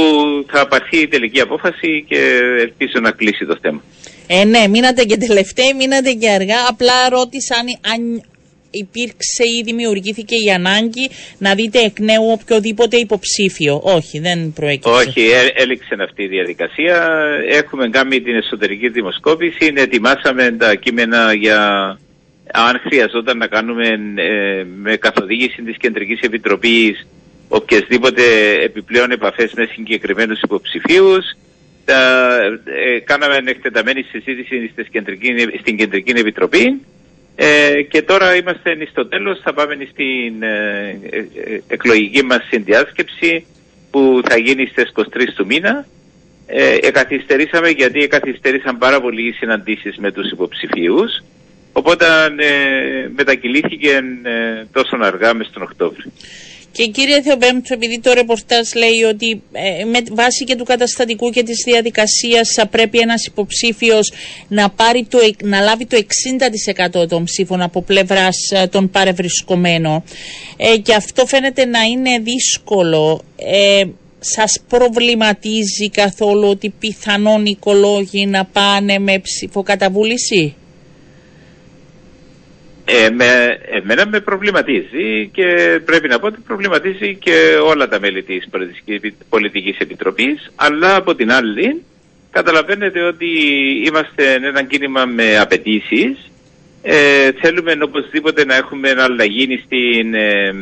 θα πάρθει η τελική απόφαση και ελπίζω να κλείσει το θέμα. Ε, ναι, μείνατε και τελευταίοι, μείνατε και αργά. Απλά ρώτησα αν, υπήρξε ή δημιουργήθηκε η ανάγκη να δείτε εκ νέου οποιοδήποτε υποψήφιο. Όχι, δεν προέκυψε. Όχι, ε, έληξε αυτή η διαδικασία. Έχουμε κάνει την εσωτερική δημοσκόπηση, ετοιμάσαμε τα κείμενα για αν χρειαζόταν να κάνουμε ε, με καθοδήγηση της Κεντρικής Επιτροπής οποιασδήποτε επιπλέον επαφές με συγκεκριμένους υποψηφίους. ε, κάναμε εκτεταμένη συζήτηση στην Κεντρική Επιτροπή ε, και τώρα είμαστε στο τέλος, θα πάμε στην ε, ε, εκλογική μας συνδιάσκεψη που θα γίνει στις 23 του μήνα. Ε, εκαθυστερήσαμε γιατί εκαθυστέρησαν πάρα πολλοί οι συναντήσεις με τους υποψηφίους. Οπότε ε, μετακυλήθηκε ε, τόσο αργά μες τον Οκτώβριο. Και κύριε Θεοπέμπτου, επειδή το ρεπορτάζ λέει ότι ε, με βάση και του καταστατικού και της διαδικασίας θα πρέπει ένας υποψήφιος να, πάρει το, να λάβει το 60% των ψήφων από πλευράς ε, των παρευρισκομένων ε, και αυτό φαίνεται να είναι δύσκολο. Ε, σας προβληματίζει καθόλου ότι πιθανόν οι οικολόγοι να πάνε με ψηφοκαταβούληση; Ε, με, εμένα με προβληματίζει και πρέπει να πω ότι προβληματίζει και όλα τα μέλη της Πολιτικής Επιτροπής αλλά από την άλλη καταλαβαίνετε ότι είμαστε ένα κίνημα με απαιτήσεις. Ε, θέλουμε οπωσδήποτε να έχουμε αλλαγή στην, ε,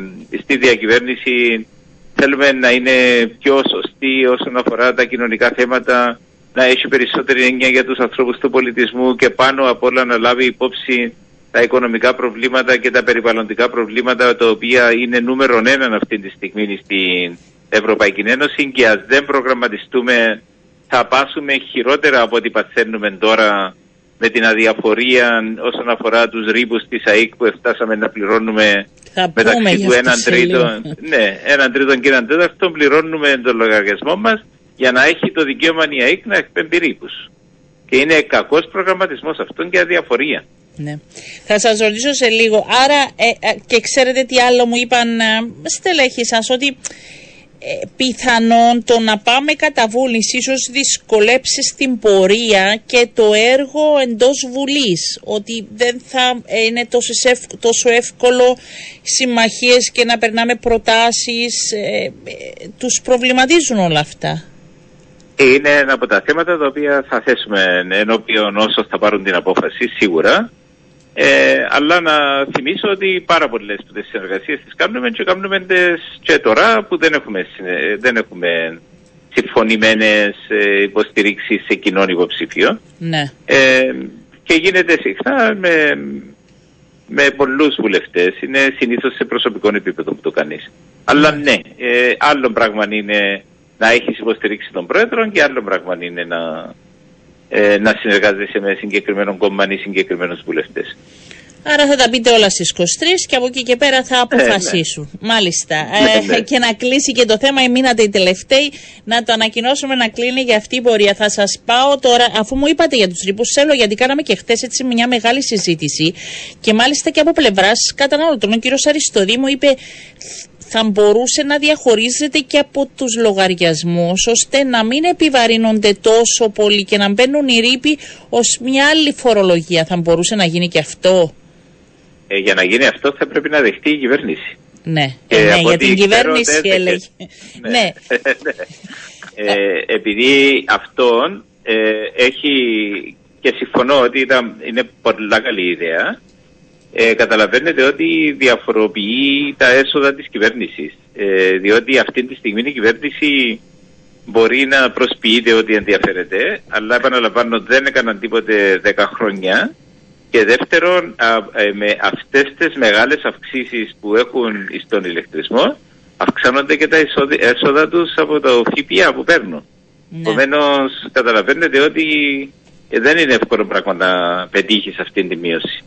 στη διακυβέρνηση θέλουμε να είναι πιο σωστή όσον αφορά τα κοινωνικά θέματα να έχει περισσότερη έννοια για τους ανθρώπους του πολιτισμού και πάνω απ' όλα να λάβει υπόψη τα οικονομικά προβλήματα και τα περιβαλλοντικά προβλήματα τα οποία είναι νούμερο έναν αυτή τη στιγμή στην Ευρωπαϊκή Ένωση και ας δεν προγραμματιστούμε θα πάσουμε χειρότερα από ό,τι παθαίνουμε τώρα με την αδιαφορία όσον αφορά τους ρήπους της ΑΕΚ που φτάσαμε να πληρώνουμε θα μεταξύ του έναν τρίτο, ναι, έναν τρίτο και έναν τέταρτο πληρώνουμε τον λογαριασμό μας για να έχει το δικαίωμα η ΑΕΚ να εκπέμπει ρήπους. Και είναι κακός προγραμματισμός αυτόν και αδιαφορία. Ναι. Θα σας ρωτήσω σε λίγο. Άρα, ε, ε, και ξέρετε τι άλλο μου είπαν ε, στελέχοι σας, ότι ε, πιθανόν το να πάμε κατά βούληση ίσως δυσκολέψει στην πορεία και το έργο εντός Βουλής. Ότι δεν θα είναι τόσο, τόσο εύκολο συμμαχίες και να περνάμε προτάσεις. Ε, τους προβληματίζουν όλα αυτά. Είναι ένα από τα θέματα τα οποία θα θέσουμε ενώπιον όσο θα πάρουν την απόφαση σίγουρα. Ε, αλλά να θυμίσω ότι πάρα πολλές από τις συνεργασίες τις κάνουμε και κάνουμε τις και τώρα που δεν έχουμε, δεν έχουμε συμφωνημένες υποστηρίξεις σε κοινών υποψήφιο. Ναι. Ε, και γίνεται συχνά με, με πολλούς βουλευτές. Είναι συνήθως σε προσωπικό επίπεδο που το κάνεις. Αλλά ναι, ε, άλλο πράγμα είναι να έχεις υποστηρίξει τον πρόεδρο και άλλο πράγμα είναι να ε, να συνεργάζεσαι με συγκεκριμένο κόμμα ή συγκεκριμένους βουλευτές. Άρα θα τα πείτε όλα στις 23 και από εκεί και πέρα θα αποφασίσουν. Ε, ναι. Μάλιστα. Ε, ναι, ναι. [LAUGHS] Και να κλείσει και το θέμα, μείνατε οι τελευταίοι, να το ανακοινώσουμε να κλείνει για αυτή η πορεία. Θα σας πάω τώρα, αφού μου είπατε για τους ρήπους, θέλω γιατί κάναμε και χθες έτσι μια μεγάλη συζήτηση και μάλιστα και από πλευράς καταναλωτών. Ο κύριος Αριστοδήμου είπε θα μπορούσε να διαχωρίζεται και από τους λογαριασμούς ώστε να μην επιβαρύνονται τόσο πολύ και να μπαίνουν οι ρήποι ως μια άλλη φορολογία. Θα μπορούσε να γίνει και αυτό; Ε, για να γίνει αυτό θα πρέπει να δεχτεί η κυβέρνηση. Ναι, ε, ναι για την κυβέρνηση έλεγε. ναι. ναι. [LAUGHS] ε, επειδή αυτόν ε, έχει και συμφωνώ ότι ήταν, είναι πολύ καλή ιδέα ε, καταλαβαίνετε ότι διαφοροποιεί τα έσοδα της κυβέρνησης. Ε, διότι αυτή τη στιγμή η κυβέρνηση μπορεί να προσποιείται ότι ενδιαφέρεται, αλλά επαναλαμβάνω δεν έκαναν τίποτε 10 χρόνια. Και δεύτερον, ε, με αυτές τις μεγάλες αυξήσεις που έχουν στον ηλεκτρισμό, αυξάνονται και τα εισόδη- έσοδα τους από το ΦΠΑ που παίρνουν. Ναι. Επομένως, καταλαβαίνετε ότι ε, δεν είναι εύκολο πράγμα να πετύχεις αυτή τη μείωση.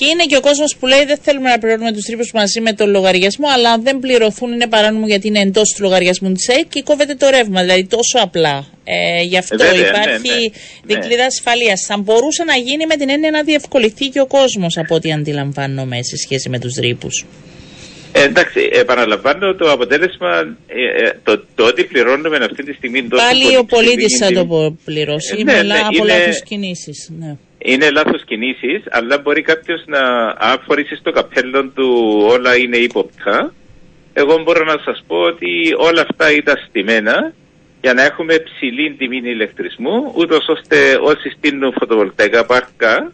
Και είναι και ο κόσμος που λέει: Δεν θέλουμε να πληρώνουμε τους τρύπους μαζί με το λογαριασμό, αλλά αν δεν πληρωθούν είναι παράνομο γιατί είναι εντός του λογαριασμού της ΑΕΠ και κόβεται το ρεύμα. Δηλαδή τόσο απλά. Ε, γι' αυτό Ε, βέβαια, υπάρχει ναι, ναι. δικλίδα ασφαλείας. Θα μπορούσε να γίνει με την έννοια να διευκολυθεί και ο κόσμος από ό,τι αντιλαμβάνομαι σε σχέση με τους ρήπου. Ε, εντάξει, επαναλαμβάνω το αποτέλεσμα, ε, ε, το, το ότι πληρώνουμε αυτή τη στιγμή τόσο Πάλι πολύ ο πολίτης ψηλή θα τιμή, το πο- πληρώσει. Ε, με ναι, λα- ναι, από είναι- λάθος κινήσεις. Ναι. Είναι λάθος κινήσεις, αλλά μπορεί κάποιος να αν φορήσει στο καπέλο του όλα είναι ύποπτα. Εγώ μπορώ να σας πω ότι όλα αυτά ήταν στημένα για να έχουμε ψηλή τιμή ηλεκτρισμού, ούτως ώστε όσοι στείλουν φωτοβολταϊκά πάρκα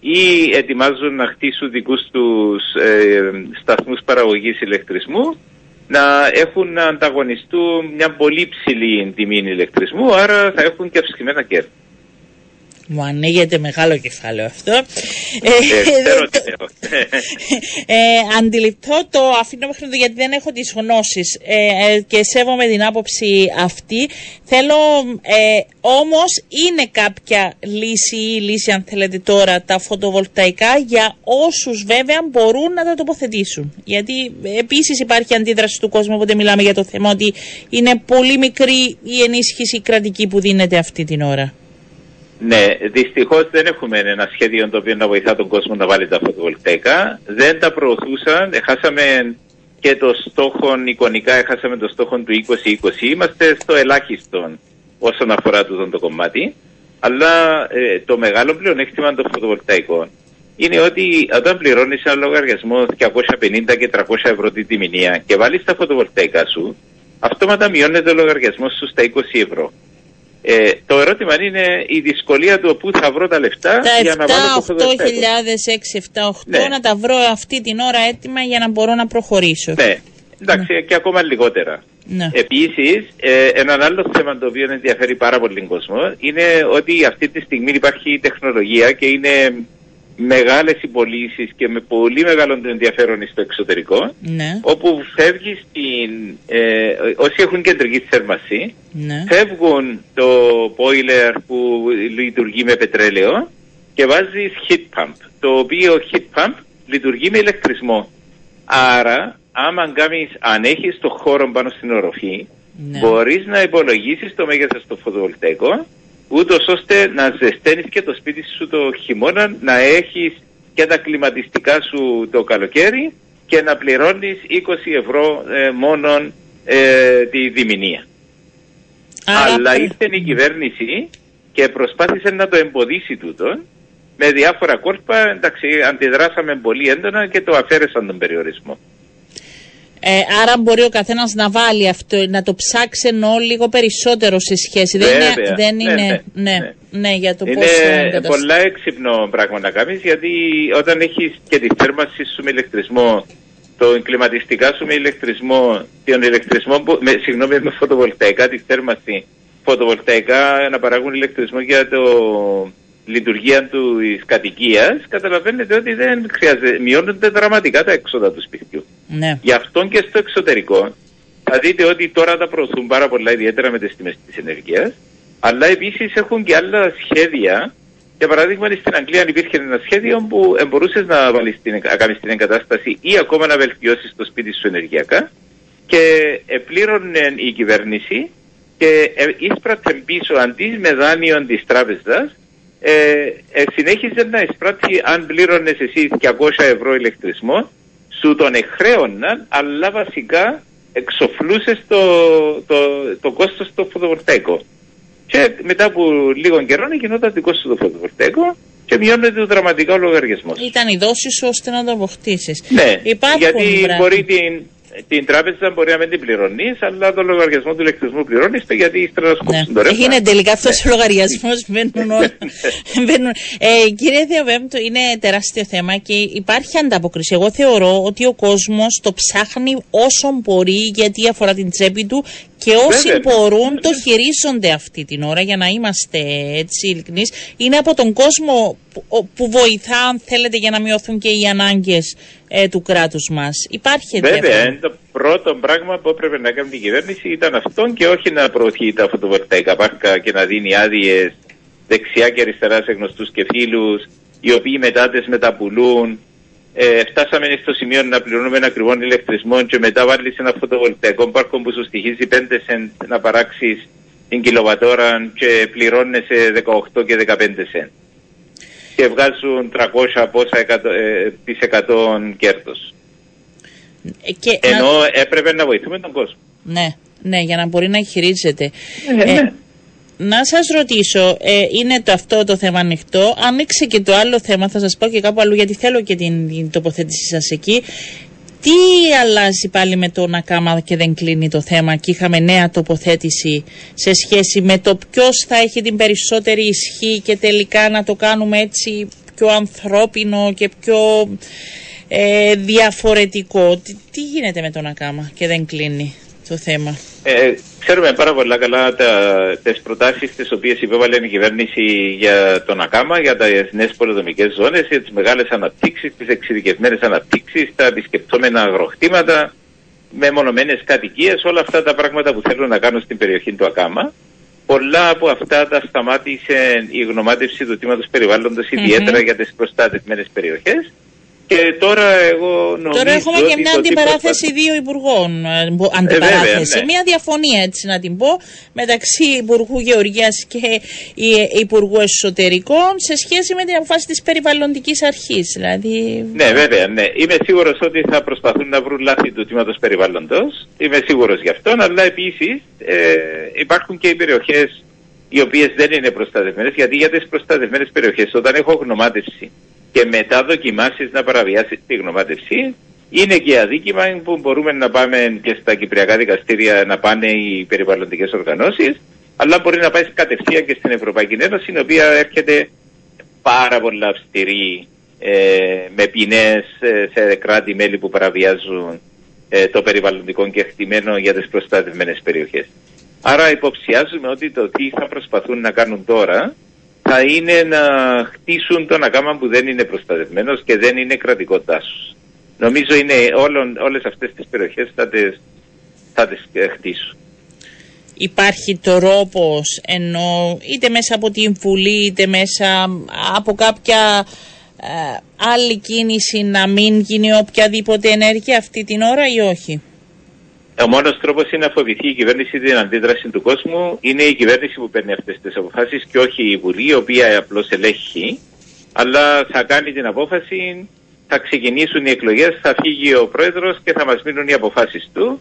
ή ετοιμάζουν να χτίσουν δικούς τους ε, σταθμούς παραγωγής ηλεκτρισμού να έχουν να ανταγωνιστούν μια πολύ ψηλή τιμή ηλεκτρισμού, άρα θα έχουν και αυξημένα κέρδη. Μου ανοίγεται μεγάλο κεφάλαιο αυτό. Ε, Ε, ξέρω τι το- λέω. ε, αντιληπτό το αφήνω μέχρι το γιατί δεν έχω τις γνώσεις ε, ε, και σέβομαι την άποψη αυτή. Θέλω ε, όμως είναι κάποια λύση ή λύση αν θέλετε τώρα τα φωτοβολταϊκά για όσους βέβαια μπορούν να τα τοποθετήσουν. Γιατί ε, επίσης υπάρχει αντίδραση του κόσμου όποτε μιλάμε για το θέμα ότι είναι πολύ μικρή η ενίσχυση κρατική που δίνεται αυτή την ώρα. Ναι, δυστυχώς δεν έχουμε ένα σχέδιο το οποίο να βοηθά τον κόσμο να βάλει τα φωτοβολταϊκά. Δεν τα προωθούσαν. Έχασαμε και το στόχο, εικονικά έχασαμε το στόχο του 2020. Είμαστε στο ελάχιστο όσον αφορά τούτο το κομμάτι. Αλλά ε, το μεγάλο πλεονέκτημα των φωτοβολταϊκών είναι ότι όταν πληρώνεις ένα λογαριασμό 250 και 300 ευρώ την τιμηνία και βάλεις τα φωτοβολταϊκά σου, αυτόματα μειώνεται ο λογαριασμός σου στα 20 ευρώ. Ε, το ερώτημα είναι η δυσκολία του πού θα βρω τα λεφτά Τα για να βάλω το 7, 8 φωτοβολταϊκό. χιλιάδες, 6, 7, 8 Ναι. να τα βρω αυτή την ώρα έτοιμα για να μπορώ να προχωρήσω. Ναι, εντάξει, και ακόμα λιγότερα. Ναι. Επίσης, ε, ένα άλλο θέμα το οποίο ενδιαφέρει πάρα πολύ τον κόσμο είναι ότι αυτή τη στιγμή υπάρχει τεχνολογία και είναι μεγάλες οι πωλήσει και με πολύ μεγάλο ενδιαφέρον στο εξωτερικό. Ναι, Όπου φεύγει στην. Ε, όσοι έχουν κεντρική θέρμανση, ναι. φεύγουν το boiler που λειτουργεί με πετρέλαιο και βάζεις heat pump, το οποίο heat pump λειτουργεί με ηλεκτρισμό. Άρα, άμα κάνεις, αν έχεις το χώρο πάνω στην οροφή, Ναι. μπορείς να υπολογίσεις το μέγεθος του φωτοβολταϊκού, ούτως ώστε να ζεσταίνεις και το σπίτι σου το χειμώνα, να έχεις και τα κλιματιστικά σου το καλοκαίρι και να πληρώνεις 20 ευρώ ε, μόνον ε, τη διμηνία. Άρα Αλλά πρέ- ήρθε η κυβέρνηση και προσπάθησε να το εμποδίσει τούτο με διάφορα κόρπα. Εντάξει, αντιδράσαμε πολύ έντονα και το αφαίρεσαν τον περιορισμό. Ε, άρα μπορεί ο καθένας να βάλει αυτό, να το ψάξει εννοώ λίγο περισσότερο σε σχέση. δεν Βέβαια. είναι, δεν Ναι, είναι ναι, ναι, ναι. ναι, για το πώς Είναι πολλά έξυπνο πράγμα να κάνεις γιατί όταν έχεις και τη θέρμανση σου με ηλεκτρισμό, το κλιματιστικά σου με ηλεκτρισμό, τον ηλεκτρισμό, που- με, συγγνώμη, με φωτοβολταϊκά, τη θέρμανση, φωτοβολταϊκά να παράγουν ηλεκτρισμό για το λειτουργία του κατοικίας, καταλαβαίνετε ότι δεν χρειάζεται, μειώνονται δραματικά τα έξοδα του σπιτιού. Ναι. Γι' αυτό και στο εξωτερικό θα δείτε ότι τώρα τα προωθούν πάρα πολλά, ιδιαίτερα με τις τιμές της ενεργείας, αλλά επίσης έχουν και άλλα σχέδια. Για παράδειγμα, στην Αγγλία υπήρχε ένα σχέδιο που μπορούσες να, βάλεις την, να κάνεις την εγκατάσταση ή ακόμα να βελτιώσεις το σπίτι σου ενεργειακά και πλήρωνε η κυβέρνηση και ε, εισπράττε πίσω αντί με δάνειο της τράπεζας ε, ε, συνέχιζε να εισπράττει αν πλήρωνες εσύ 200 ευρώ ηλεκτρισμό σου τον εχρέωναν αλλά βασικά εξοφλούσες το, το, το κόστος το φωτοβολταϊκό. Και μετά από λίγο καιρό γινόταν δικό σου το φωτοβολταϊκό και μειώνεται δραματικά ο λογαριασμός. Ήταν η δόση σου ώστε να το αποκτήσεις. Ναι, Υπάρχουν γιατί πράγματα. μπορεί την, την τράπεζα μπορεί να μην την πληρώνεις, αλλά το λογαριασμό του ηλεκτρισμού πληρώνεις γιατί ύστερα να Ναι. σκόψουν το ρεύμα. Είναι τελικά αυτός Ναι. ο λογαριασμός. Μπαίνουν όλα. [LAUGHS] Μπαίνουν. Ε, κύριε Θεοπέμπτο, είναι τεράστιο θέμα και υπάρχει ανταπόκριση. Εγώ θεωρώ ότι ο κόσμος το ψάχνει όσο μπορεί γιατί αφορά την τσέπη του Και όσοι Βέβαια, ναι. μπορούν το χειρίζονται αυτή την ώρα για να είμαστε έτσι ειλικρινείς. Είναι από τον κόσμο που, ο- που βοηθά αν θέλετε για να μειωθούν και οι ανάγκες ε, του κράτους μας. Υπάρχει Βέβαια, ενδιαφέρον. είναι το πρώτο πράγμα που έπρεπε να κάνει η κυβέρνηση ήταν αυτό και όχι να προωθεί τα φωτοβολταϊκά πάρκα και να δίνει άδειες δεξιά και αριστερά σε γνωστούς και φίλους, οι οποίοι μετά τις μεταπουλούν. Ε, φτάσαμε στο σημείο να πληρώνουμε ένα ακριβό ηλεκτρισμό και μετά βάλεις ένα φωτοβολταϊκό πάρκο που σου στοιχίζει 5 σεντ να παράξεις την κιλοβατόρα και πληρώνεσαι 18 και 15 σεντ. Και βγάζουν 300 πόσα εκατο, ε, της εκατόν κέρδος. Ε, και να- Ενώ έπρεπε να βοηθούμε τον κόσμο. Ναι, ναι, για να μπορεί να χειρίζεται. Ε, ναι. να σας ρωτήσω, ε, είναι το αυτό το θέμα ανοιχτό; Ανοίξε και το άλλο θέμα, θα σας πω και κάπου αλλού γιατί θέλω και την, την τοποθέτησή σας εκεί. Τι αλλάζει πάλι με το Νακάμα και δεν κλείνει το θέμα και είχαμε νέα τοποθέτηση σε σχέση με το ποιος θα έχει την περισσότερη ισχύ και τελικά να το κάνουμε έτσι πιο ανθρώπινο και πιο ε, διαφορετικό. Τι, τι γίνεται με το Νακάμα και δεν κλείνει; Το θέμα. Ε, ξέρουμε πάρα πολλά καλά τα, τις προτάσεις τις οποίες υπέβαλε η κυβέρνηση για τον ΑΚΑΜΑ, για τις νέες πολυδομικές ζώνες, για τις μεγάλες αναπτύξεις, τις εξειδικευμένες αναπτύξεις, τα επισκεπτόμενα αγροχτήματα, με μονομένες κατοικίες, όλα αυτά τα πράγματα που θέλουν να κάνουν στην περιοχή του ΑΚΑΜΑ. Πολλά από αυτά τα σταμάτησε η γνωμάτευση του τμήματος περιβάλλοντος, ιδιαίτερα για τις προστατευμένες περιοχές. Και τώρα εγώ νομίζω Τώρα έχουμε και ότι μια το τι αντιπαράθεση δύο υπουργών. ε, μπο- Αντιπαράθεση. βέβαια, ναι. Μια διαφωνία, έτσι να την πω, μεταξύ Υπουργού Γεωργίας και ε, Υπουργού Εσωτερικών σε σχέση με την αποφάση της περιβαλλοντικής αρχής. Δηλαδή. Ναι, βέβαια, ναι. Είμαι σίγουρος ότι θα προσπαθούν να βρουν λάθη του τμήματος περιβάλλοντος. Είμαι σίγουρος γι' αυτό. Αλλά επίσης ε, υπάρχουν και οι περιοχές οι οποίες δεν είναι προστατευμένες. Γιατί για τις προστατευμένες περιοχές, όταν έχω γνωμάτευση και μετά δοκιμάσεις να παραβιάσεις τη γνωμάτευση, είναι και αδίκημα που μπορούμε να πάμε και στα κυπριακά δικαστήρια να πάνε οι περιβαλλοντικές οργανώσεις. Αλλά μπορεί να πάει κατευθείαν και στην Ευρωπαϊκή Ένωση, η οποία έρχεται πάρα πολλά αυστηρή ε, με ποινές ε, σε κράτη-μέλη που παραβιάζουν ε, το περιβαλλοντικό κεκτημένο για τις προστατευμένες περιοχές. Άρα υποψιάζουμε ότι το τι θα προσπαθούν να κάνουν τώρα θα είναι να χτίσουν τον ακάμα που δεν είναι προστατευμένος και δεν είναι κρατικό δάσος. Νομίζω είναι όλων, όλες αυτές τις περιοχές θα τις, θα τις ε, χτίσουν. Υπάρχει τρόπος ενώ είτε μέσα από την Βουλή είτε μέσα από κάποια ε, άλλη κίνηση να μην γίνει οποιαδήποτε ενέργεια αυτή την ώρα ή όχι; Ο μόνος τρόπος είναι να φοβηθεί η κυβέρνηση την αντίδραση του κόσμου. Είναι η κυβέρνηση που παίρνει αυτές τις αποφάσεις και όχι η Βουλή, η οποία απλώς ελέγχει. Αλλά θα κάνει την απόφαση, θα ξεκινήσουν οι εκλογές, θα φύγει ο πρόεδρος και θα μας μείνουν οι αποφάσεις του.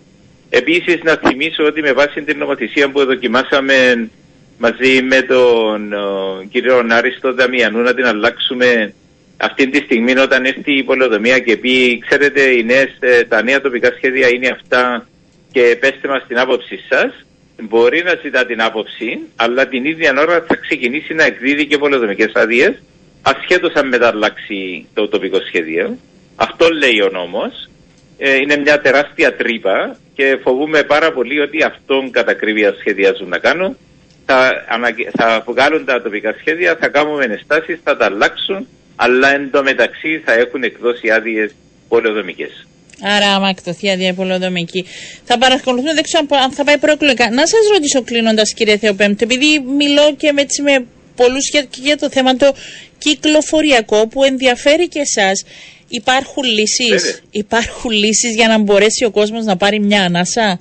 Επίσης, να θυμίσω ότι με βάση την νομοθεσία που δοκιμάσαμε μαζί με τον ο, κύριο Άριστο Δαμιανού να την αλλάξουμε αυτή τη στιγμή όταν έρθει η πολεοδομία και πει ξέρετε οι νέες, ε, τα νέα τοπικά σχέδια είναι αυτά και πέστε μας την άποψή σας. Μπορεί να ζητά την άποψη αλλά την ίδια ώρα θα ξεκινήσει να εκδίδει και πολεοδομικές άδειες ασχέτως αν μεταλλάξει το τοπικό σχέδιο. Αυτό λέει ο νόμος. Ε, είναι μια τεράστια τρύπα και φοβούμε πάρα πολύ ότι αυτόν κατά ακρίβεια σχεδιάζουν να κάνουν. Θα, αναγε- θα βγάλουν τα τοπικά σχέδια, θα κάνουμε ενστάσεις, θα τα αλλάξουν αλλά εντωμεταξύ θα έχουν εκδώσει άδειες πολεοδομικές. Άρα, άμα εκδοθεί άδεια πολεοδομική. Θα παρακολουθούμε, δεν ξέρω αν θα πάει προεκλογικά. Να σας ρωτήσω κλείνοντας, κύριε Θεοπέμπτο, επειδή μιλώ και με, έτσι, με πολλούς για, και για το θέμα το κυκλοφοριακό που ενδιαφέρει και εσάς. Υπάρχουν λύσεις; Βέβαια. Υπάρχουν λύσεις για να μπορέσει ο κόσμος να πάρει μια ανάσα;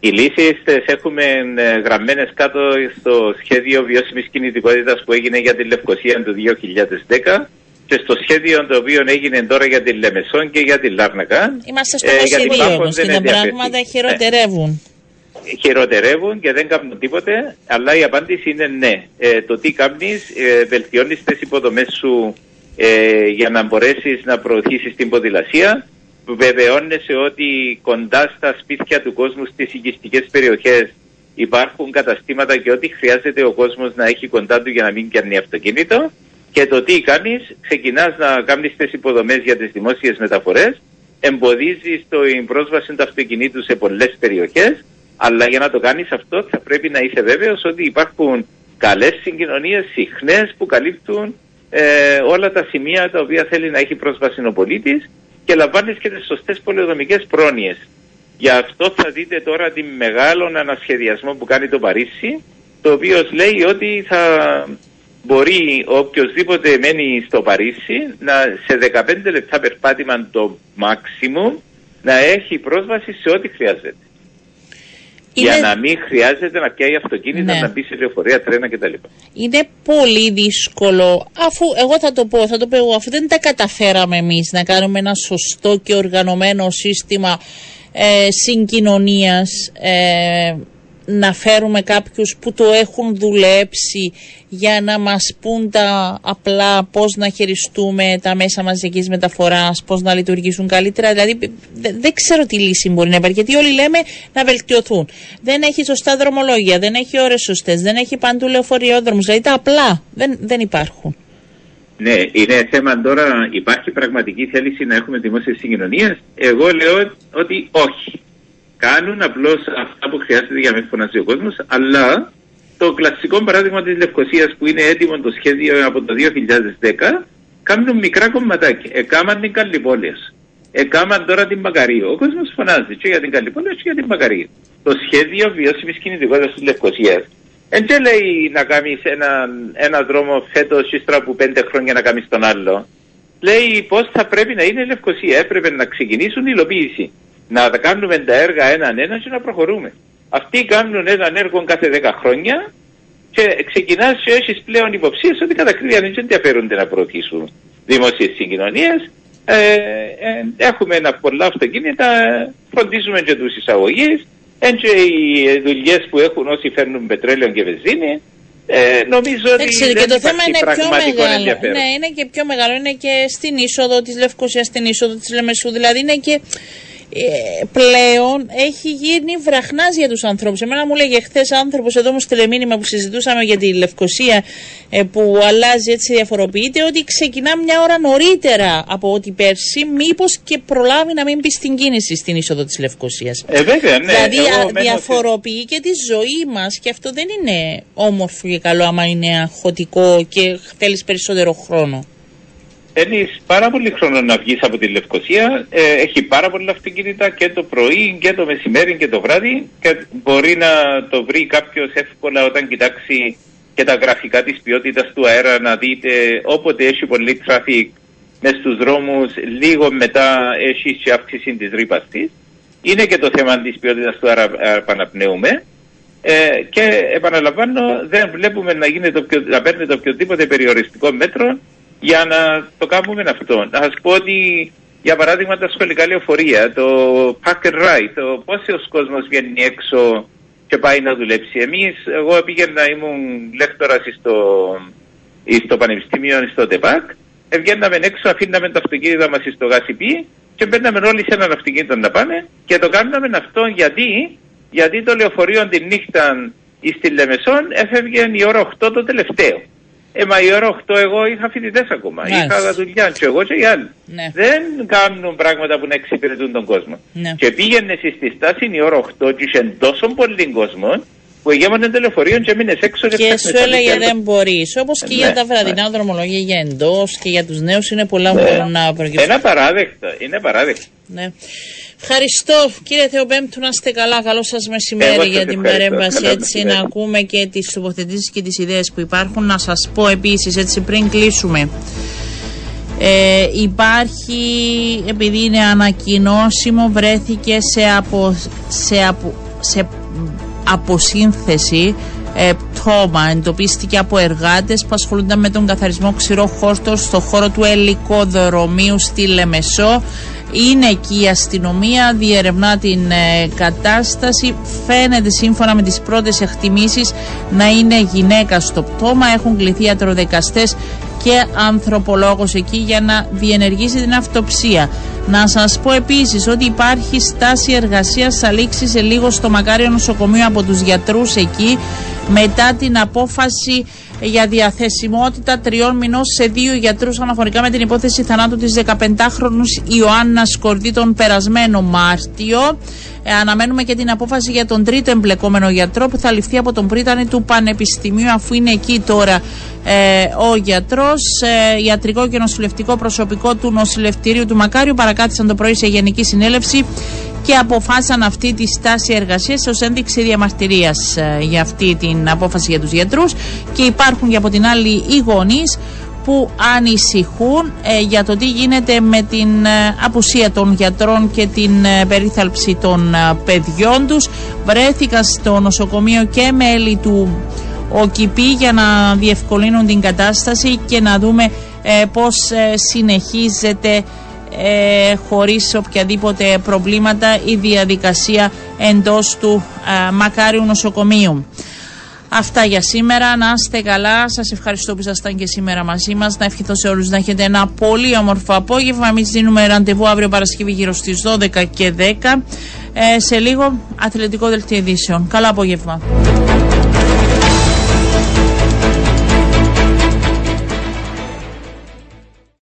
Οι λύσεις έχουμε γραμμένες κάτω στο σχέδιο βιώσιμης κινητικότητας που έγινε για τη Λευκοσία του 2010 και στο σχέδιο το οποίο έγινε τώρα για τη Λεμεσόν και για τη Λάρνακα. Είμαστε στο Ε, γιατί 22 Πάφος όμως και δεν τα ενδιαφέρει. πράγματα Ναι. χειροτερεύουν. χειροτερεύουν και δεν κάνουν τίποτε, αλλά η απάντηση είναι ναι. Ε, το τι κάνεις, ε, βελτιώνεις τις υποδομές σου ε, για να μπορέσεις να προωθήσεις την ποδηλασία, βεβαιώνεσαι ότι κοντά στα σπίτια του κόσμου στις οικιστικές περιοχές υπάρχουν καταστήματα και ό,τι χρειάζεται ο κόσμος να έχει κοντά του για να μην πιάνει αυτοκίνητο και το τι κάνεις, ξεκινάς να κάνεις τις υποδομές για τις δημόσιες μεταφορές, εμποδίζεις την πρόσβαση του αυτοκινήτου σε πολλές περιοχές Αλλά για να το κάνεις αυτό θα πρέπει να είσαι βέβαιος ότι υπάρχουν καλές συγκοινωνίες, συχνές που καλύπτουν ε, όλα τα σημεία τα οποία θέλει να έχει πρόσβαση ο πολίτης και λαμβάνεις και τις σωστές πολεοδομικές πρόνοιες. Γι' αυτό θα δείτε τώρα τη μεγάλο ανασχεδιασμό που κάνει το Παρίσι, το οποίος λέει ότι θα μπορεί οποιοδήποτε μένει στο Παρίσι να σε 15 λεπτά περπάτημα το maximum να έχει πρόσβαση σε ό,τι χρειάζεται. Για να μην χρειάζεται να πιάει αυτοκίνητα, ναι. να μπει σε λεωφορεία, τρένα κτλ. Είναι πολύ δύσκολο, αφού εγώ θα το πω, θα το πω εγώ, αφού δεν τα καταφέραμε εμείς να κάνουμε ένα σωστό και οργανωμένο σύστημα ε, συγκοινωνίας ε, να φέρουμε κάποιους που το έχουν δουλέψει για να μας πούν τα απλά πώς να χειριστούμε τα μέσα μαζικής μεταφοράς, πώς να λειτουργήσουν καλύτερα. Δηλαδή δεν ξέρω τι λύση μπορεί να υπάρχει γιατί όλοι λέμε να βελτιωθούν. Δεν έχει σωστά δρομολόγια, δεν έχει ώρες σωστές, δεν έχει παντού λεωφοριόδρομους, δηλαδή τα απλά δεν, δεν υπάρχουν. Ναι, είναι θέμα τώρα, υπάρχει πραγματική θέληση να έχουμε δημόσιες συγκοινωνίες. Εγώ λέω ότι όχι κάνουν απλώς αυτά που χρειάζεται για να μην φωνάζει ο κόσμος, αλλά το κλασικό παράδειγμα της Λευκοσίας που είναι έτοιμο το σχέδιο από το 2010, κάνουν μικρά κομματάκια. Εκάμαν την Καλλιπόλια. Εκάμαν τώρα την Μακαρίου. Ο κόσμος φωνάζει και για την Καλλιπόλια και για την Μακαρίου. Το σχέδιο βιώσιμης κινητικότητας της Λευκοσίας δεν λέει να κάνεις ένα, ένα δρόμο φέτος ύστερα από πέντε χρόνια να κάνεις τον άλλο. Λέει πώς θα πρέπει να είναι η Λευκοσία. Έπρεπε να ξεκινήσουν η υλοποίηση να κάνουμε τα έργα έναν ένας και να προχωρούμε. Αυτοί κάνουν έναν έργο κάθε 10 χρόνια και ξεκινάς και έχεις πλέον υποψίες ότι κατά κρύβια δεν ενδιαφέρονται να προωθήσουν δημόσιες συγκοινωνίες. Ε, ε, έχουμε ένα πολλά αυτοκίνητα, φροντίζουμε και τους εισαγωγείς, έτσι οι δουλειές που έχουν όσοι φέρνουν πετρέλαιο και βενζίνη. Ε, νομίζω ότι δεν και το θέμα είναι πιο μεγάλο. Ναι, είναι και πιο μεγάλο. Είναι και στην είσοδο της Λευκοσίας, στην είσοδο της Λεμεσού. Δηλαδή είναι και ε, πλέον έχει γίνει βραχνάς για τους ανθρώπους. Εμένα μου λέγε χθες άνθρωπος εδώ μου στείλε μήνυμα που συζητούσαμε για τη Λευκοσία ε, που αλλάζει έτσι διαφοροποιείται ότι ξεκινά μια ώρα νωρίτερα από ό,τι πέρσι, μήπως και προλάβει να μην μπει στην κίνηση στην είσοδο της Λευκοσίας. Ε, βέβαια, ναι. Δηλαδή διαφοροποιεί και τη ζωή μας και αυτό δεν είναι όμορφο και καλό άμα είναι αγχωτικό και θέλεις περισσότερο χρόνο. Θέλει πάρα πολύ χρόνο να βγεις από τη Λευκοσία. Ε, έχει πάρα πολλά αυτοκίνητα και το πρωί και το μεσημέρι και το βράδυ. Και μπορεί να το βρει κάποιος εύκολα όταν κοιτάξει και τα γραφικά της ποιότητας του αέρα να δείτε όποτε έχει πολύ traffic μες στους δρόμους λίγο μετά έχει και αύξηση της ρήπας της. Είναι και το θέμα της ποιότητας του αέρα επαναπνέουμε. Ε, και επαναλαμβάνω δεν βλέπουμε να, γίνεται το, να παίρνει οποιοδήποτε περιοριστικό μέτρο για να το κάνουμε αυτό. Να σας πω ότι για παράδειγμα τα σχολικά λεωφορεία, το pack and ride, το πόσο κόσμος βγαίνει έξω και πάει να δουλέψει. Εμείς, εγώ πήγαινα, ήμουν λέκτορα στο, στο Πανεπιστήμιο, στο ΤΕΠΑΚ, βγαίναμε έξω, αφήναμε τα αυτοκίνητα μας στο ΓΑΣΙΠΗ και μπαίναμε όλοι σε έναν αυτοκίνητο να πάμε και το κάναμε αυτό γιατί, γιατί το λεωφορείο τη νύχτα στη Λεμεσόν έφευγε η ώρα 8 το τελευταίο. Ε, μα η ώρα 8 εγώ είχα φοιτητές ακόμα. Ναι. Είχα δουλειά και εγώ και οι άλλοι. Ναι. Δεν κάνουν πράγματα που να εξυπηρετούν τον κόσμο. Ναι. Και πήγαινε στη στάση η ώρα 8 και είχε τόσο πολύ κόσμο που εγέμανε το λεωφορείο και έμεινε έξω και, και σου έλεγε δεν μπορείς. Όπως και για ναι, τα βραδινά ναι. δρομολόγια για εντός και για τους νέους είναι πολλά που μπορούν να προκύψουν. Είναι απαράδεκτο. Είναι παράδεκτο. Ναι. Ευχαριστώ κύριε Θεοπέμπτου να είστε καλά. Καλό σας μεσημέρι για την παρέμβαση. Έτσι να ακούμε και τις τοποθετήσεις και τις ιδέες που υπάρχουν. Να σας πω επίσης έτσι πριν κλείσουμε. Ε, υπάρχει, επειδή είναι ανακοινώσιμο, βρέθηκε σε, απο, σε, απο, σε αποσύνθεση ε, πτώμα. Εντοπίστηκε από εργάτες που ασχολούνταν με τον καθαρισμό ξηρό χόρτο στο χώρο του ελικοδρομίου στη Λεμεσό. Είναι εκεί η αστυνομία, διερευνά την ε, κατάσταση. Φαίνεται σύμφωνα με τις πρώτες εκτιμήσεις να είναι γυναίκα στο πτώμα. Έχουν κληθεί ιατροδεκαστές και ανθρωπολόγος εκεί για να διενεργήσει την αυτοψία. Να σας πω επίσης ότι υπάρχει στάση εργασίας θα λήξει σε λίγο στο Μακάριο Νοσοκομείο από τους γιατρούς εκεί μετά την απόφαση για διαθεσιμότητα τριών μηνών σε δύο γιατρούς αναφορικά με την υπόθεση θανάτου της 15χρονου Ιωάννας Σκορδί τον περασμένο Μάρτιο. Ε, αναμένουμε και την απόφαση για τον τρίτο εμπλεκόμενο γιατρό που θα ληφθεί από τον πρίτανη του Πανεπιστημίου αφού είναι εκεί τώρα ε, ο γιατρός. Ε, ιατρικό και νοσηλευτικό προσωπικό του νοσηλευτηρίου του Μακάριου παρακάτησαν το πρωί σε γενική συνέλευση και αποφάσισαν αυτή τη στάση εργασίας ως ένδειξη διαμαρτυρίας ε, για αυτή την απόφαση για τους γιατρούς. Και υπάρχουν και από την άλλη οι γονείς που ανησυχούν ε, για το τι γίνεται με την ε, απουσία των γιατρών και την ε, περίθαλψη των παιδιών τους. Βρέθηκαν στο νοσοκομείο και μέλη του ΟΚΙΠΗ για να διευκολύνουν την κατάσταση και να δούμε πώς συνεχίζεται ε, χωρίς οποιαδήποτε προβλήματα η διαδικασία εντός του μακάριου νοσοκομείου. Αυτά για σήμερα. Να είστε καλά. Σας ευχαριστώ που ήσασταν και σήμερα μαζί μας. Να ευχηθώ σε όλους να έχετε ένα πολύ όμορφο απόγευμα. Εμείς δίνουμε ραντεβού αύριο Παρασκευή γύρω στις 12 και 10. Ε, σε λίγο αθλητικό δελτίο ειδήσεων. Καλό απόγευμα.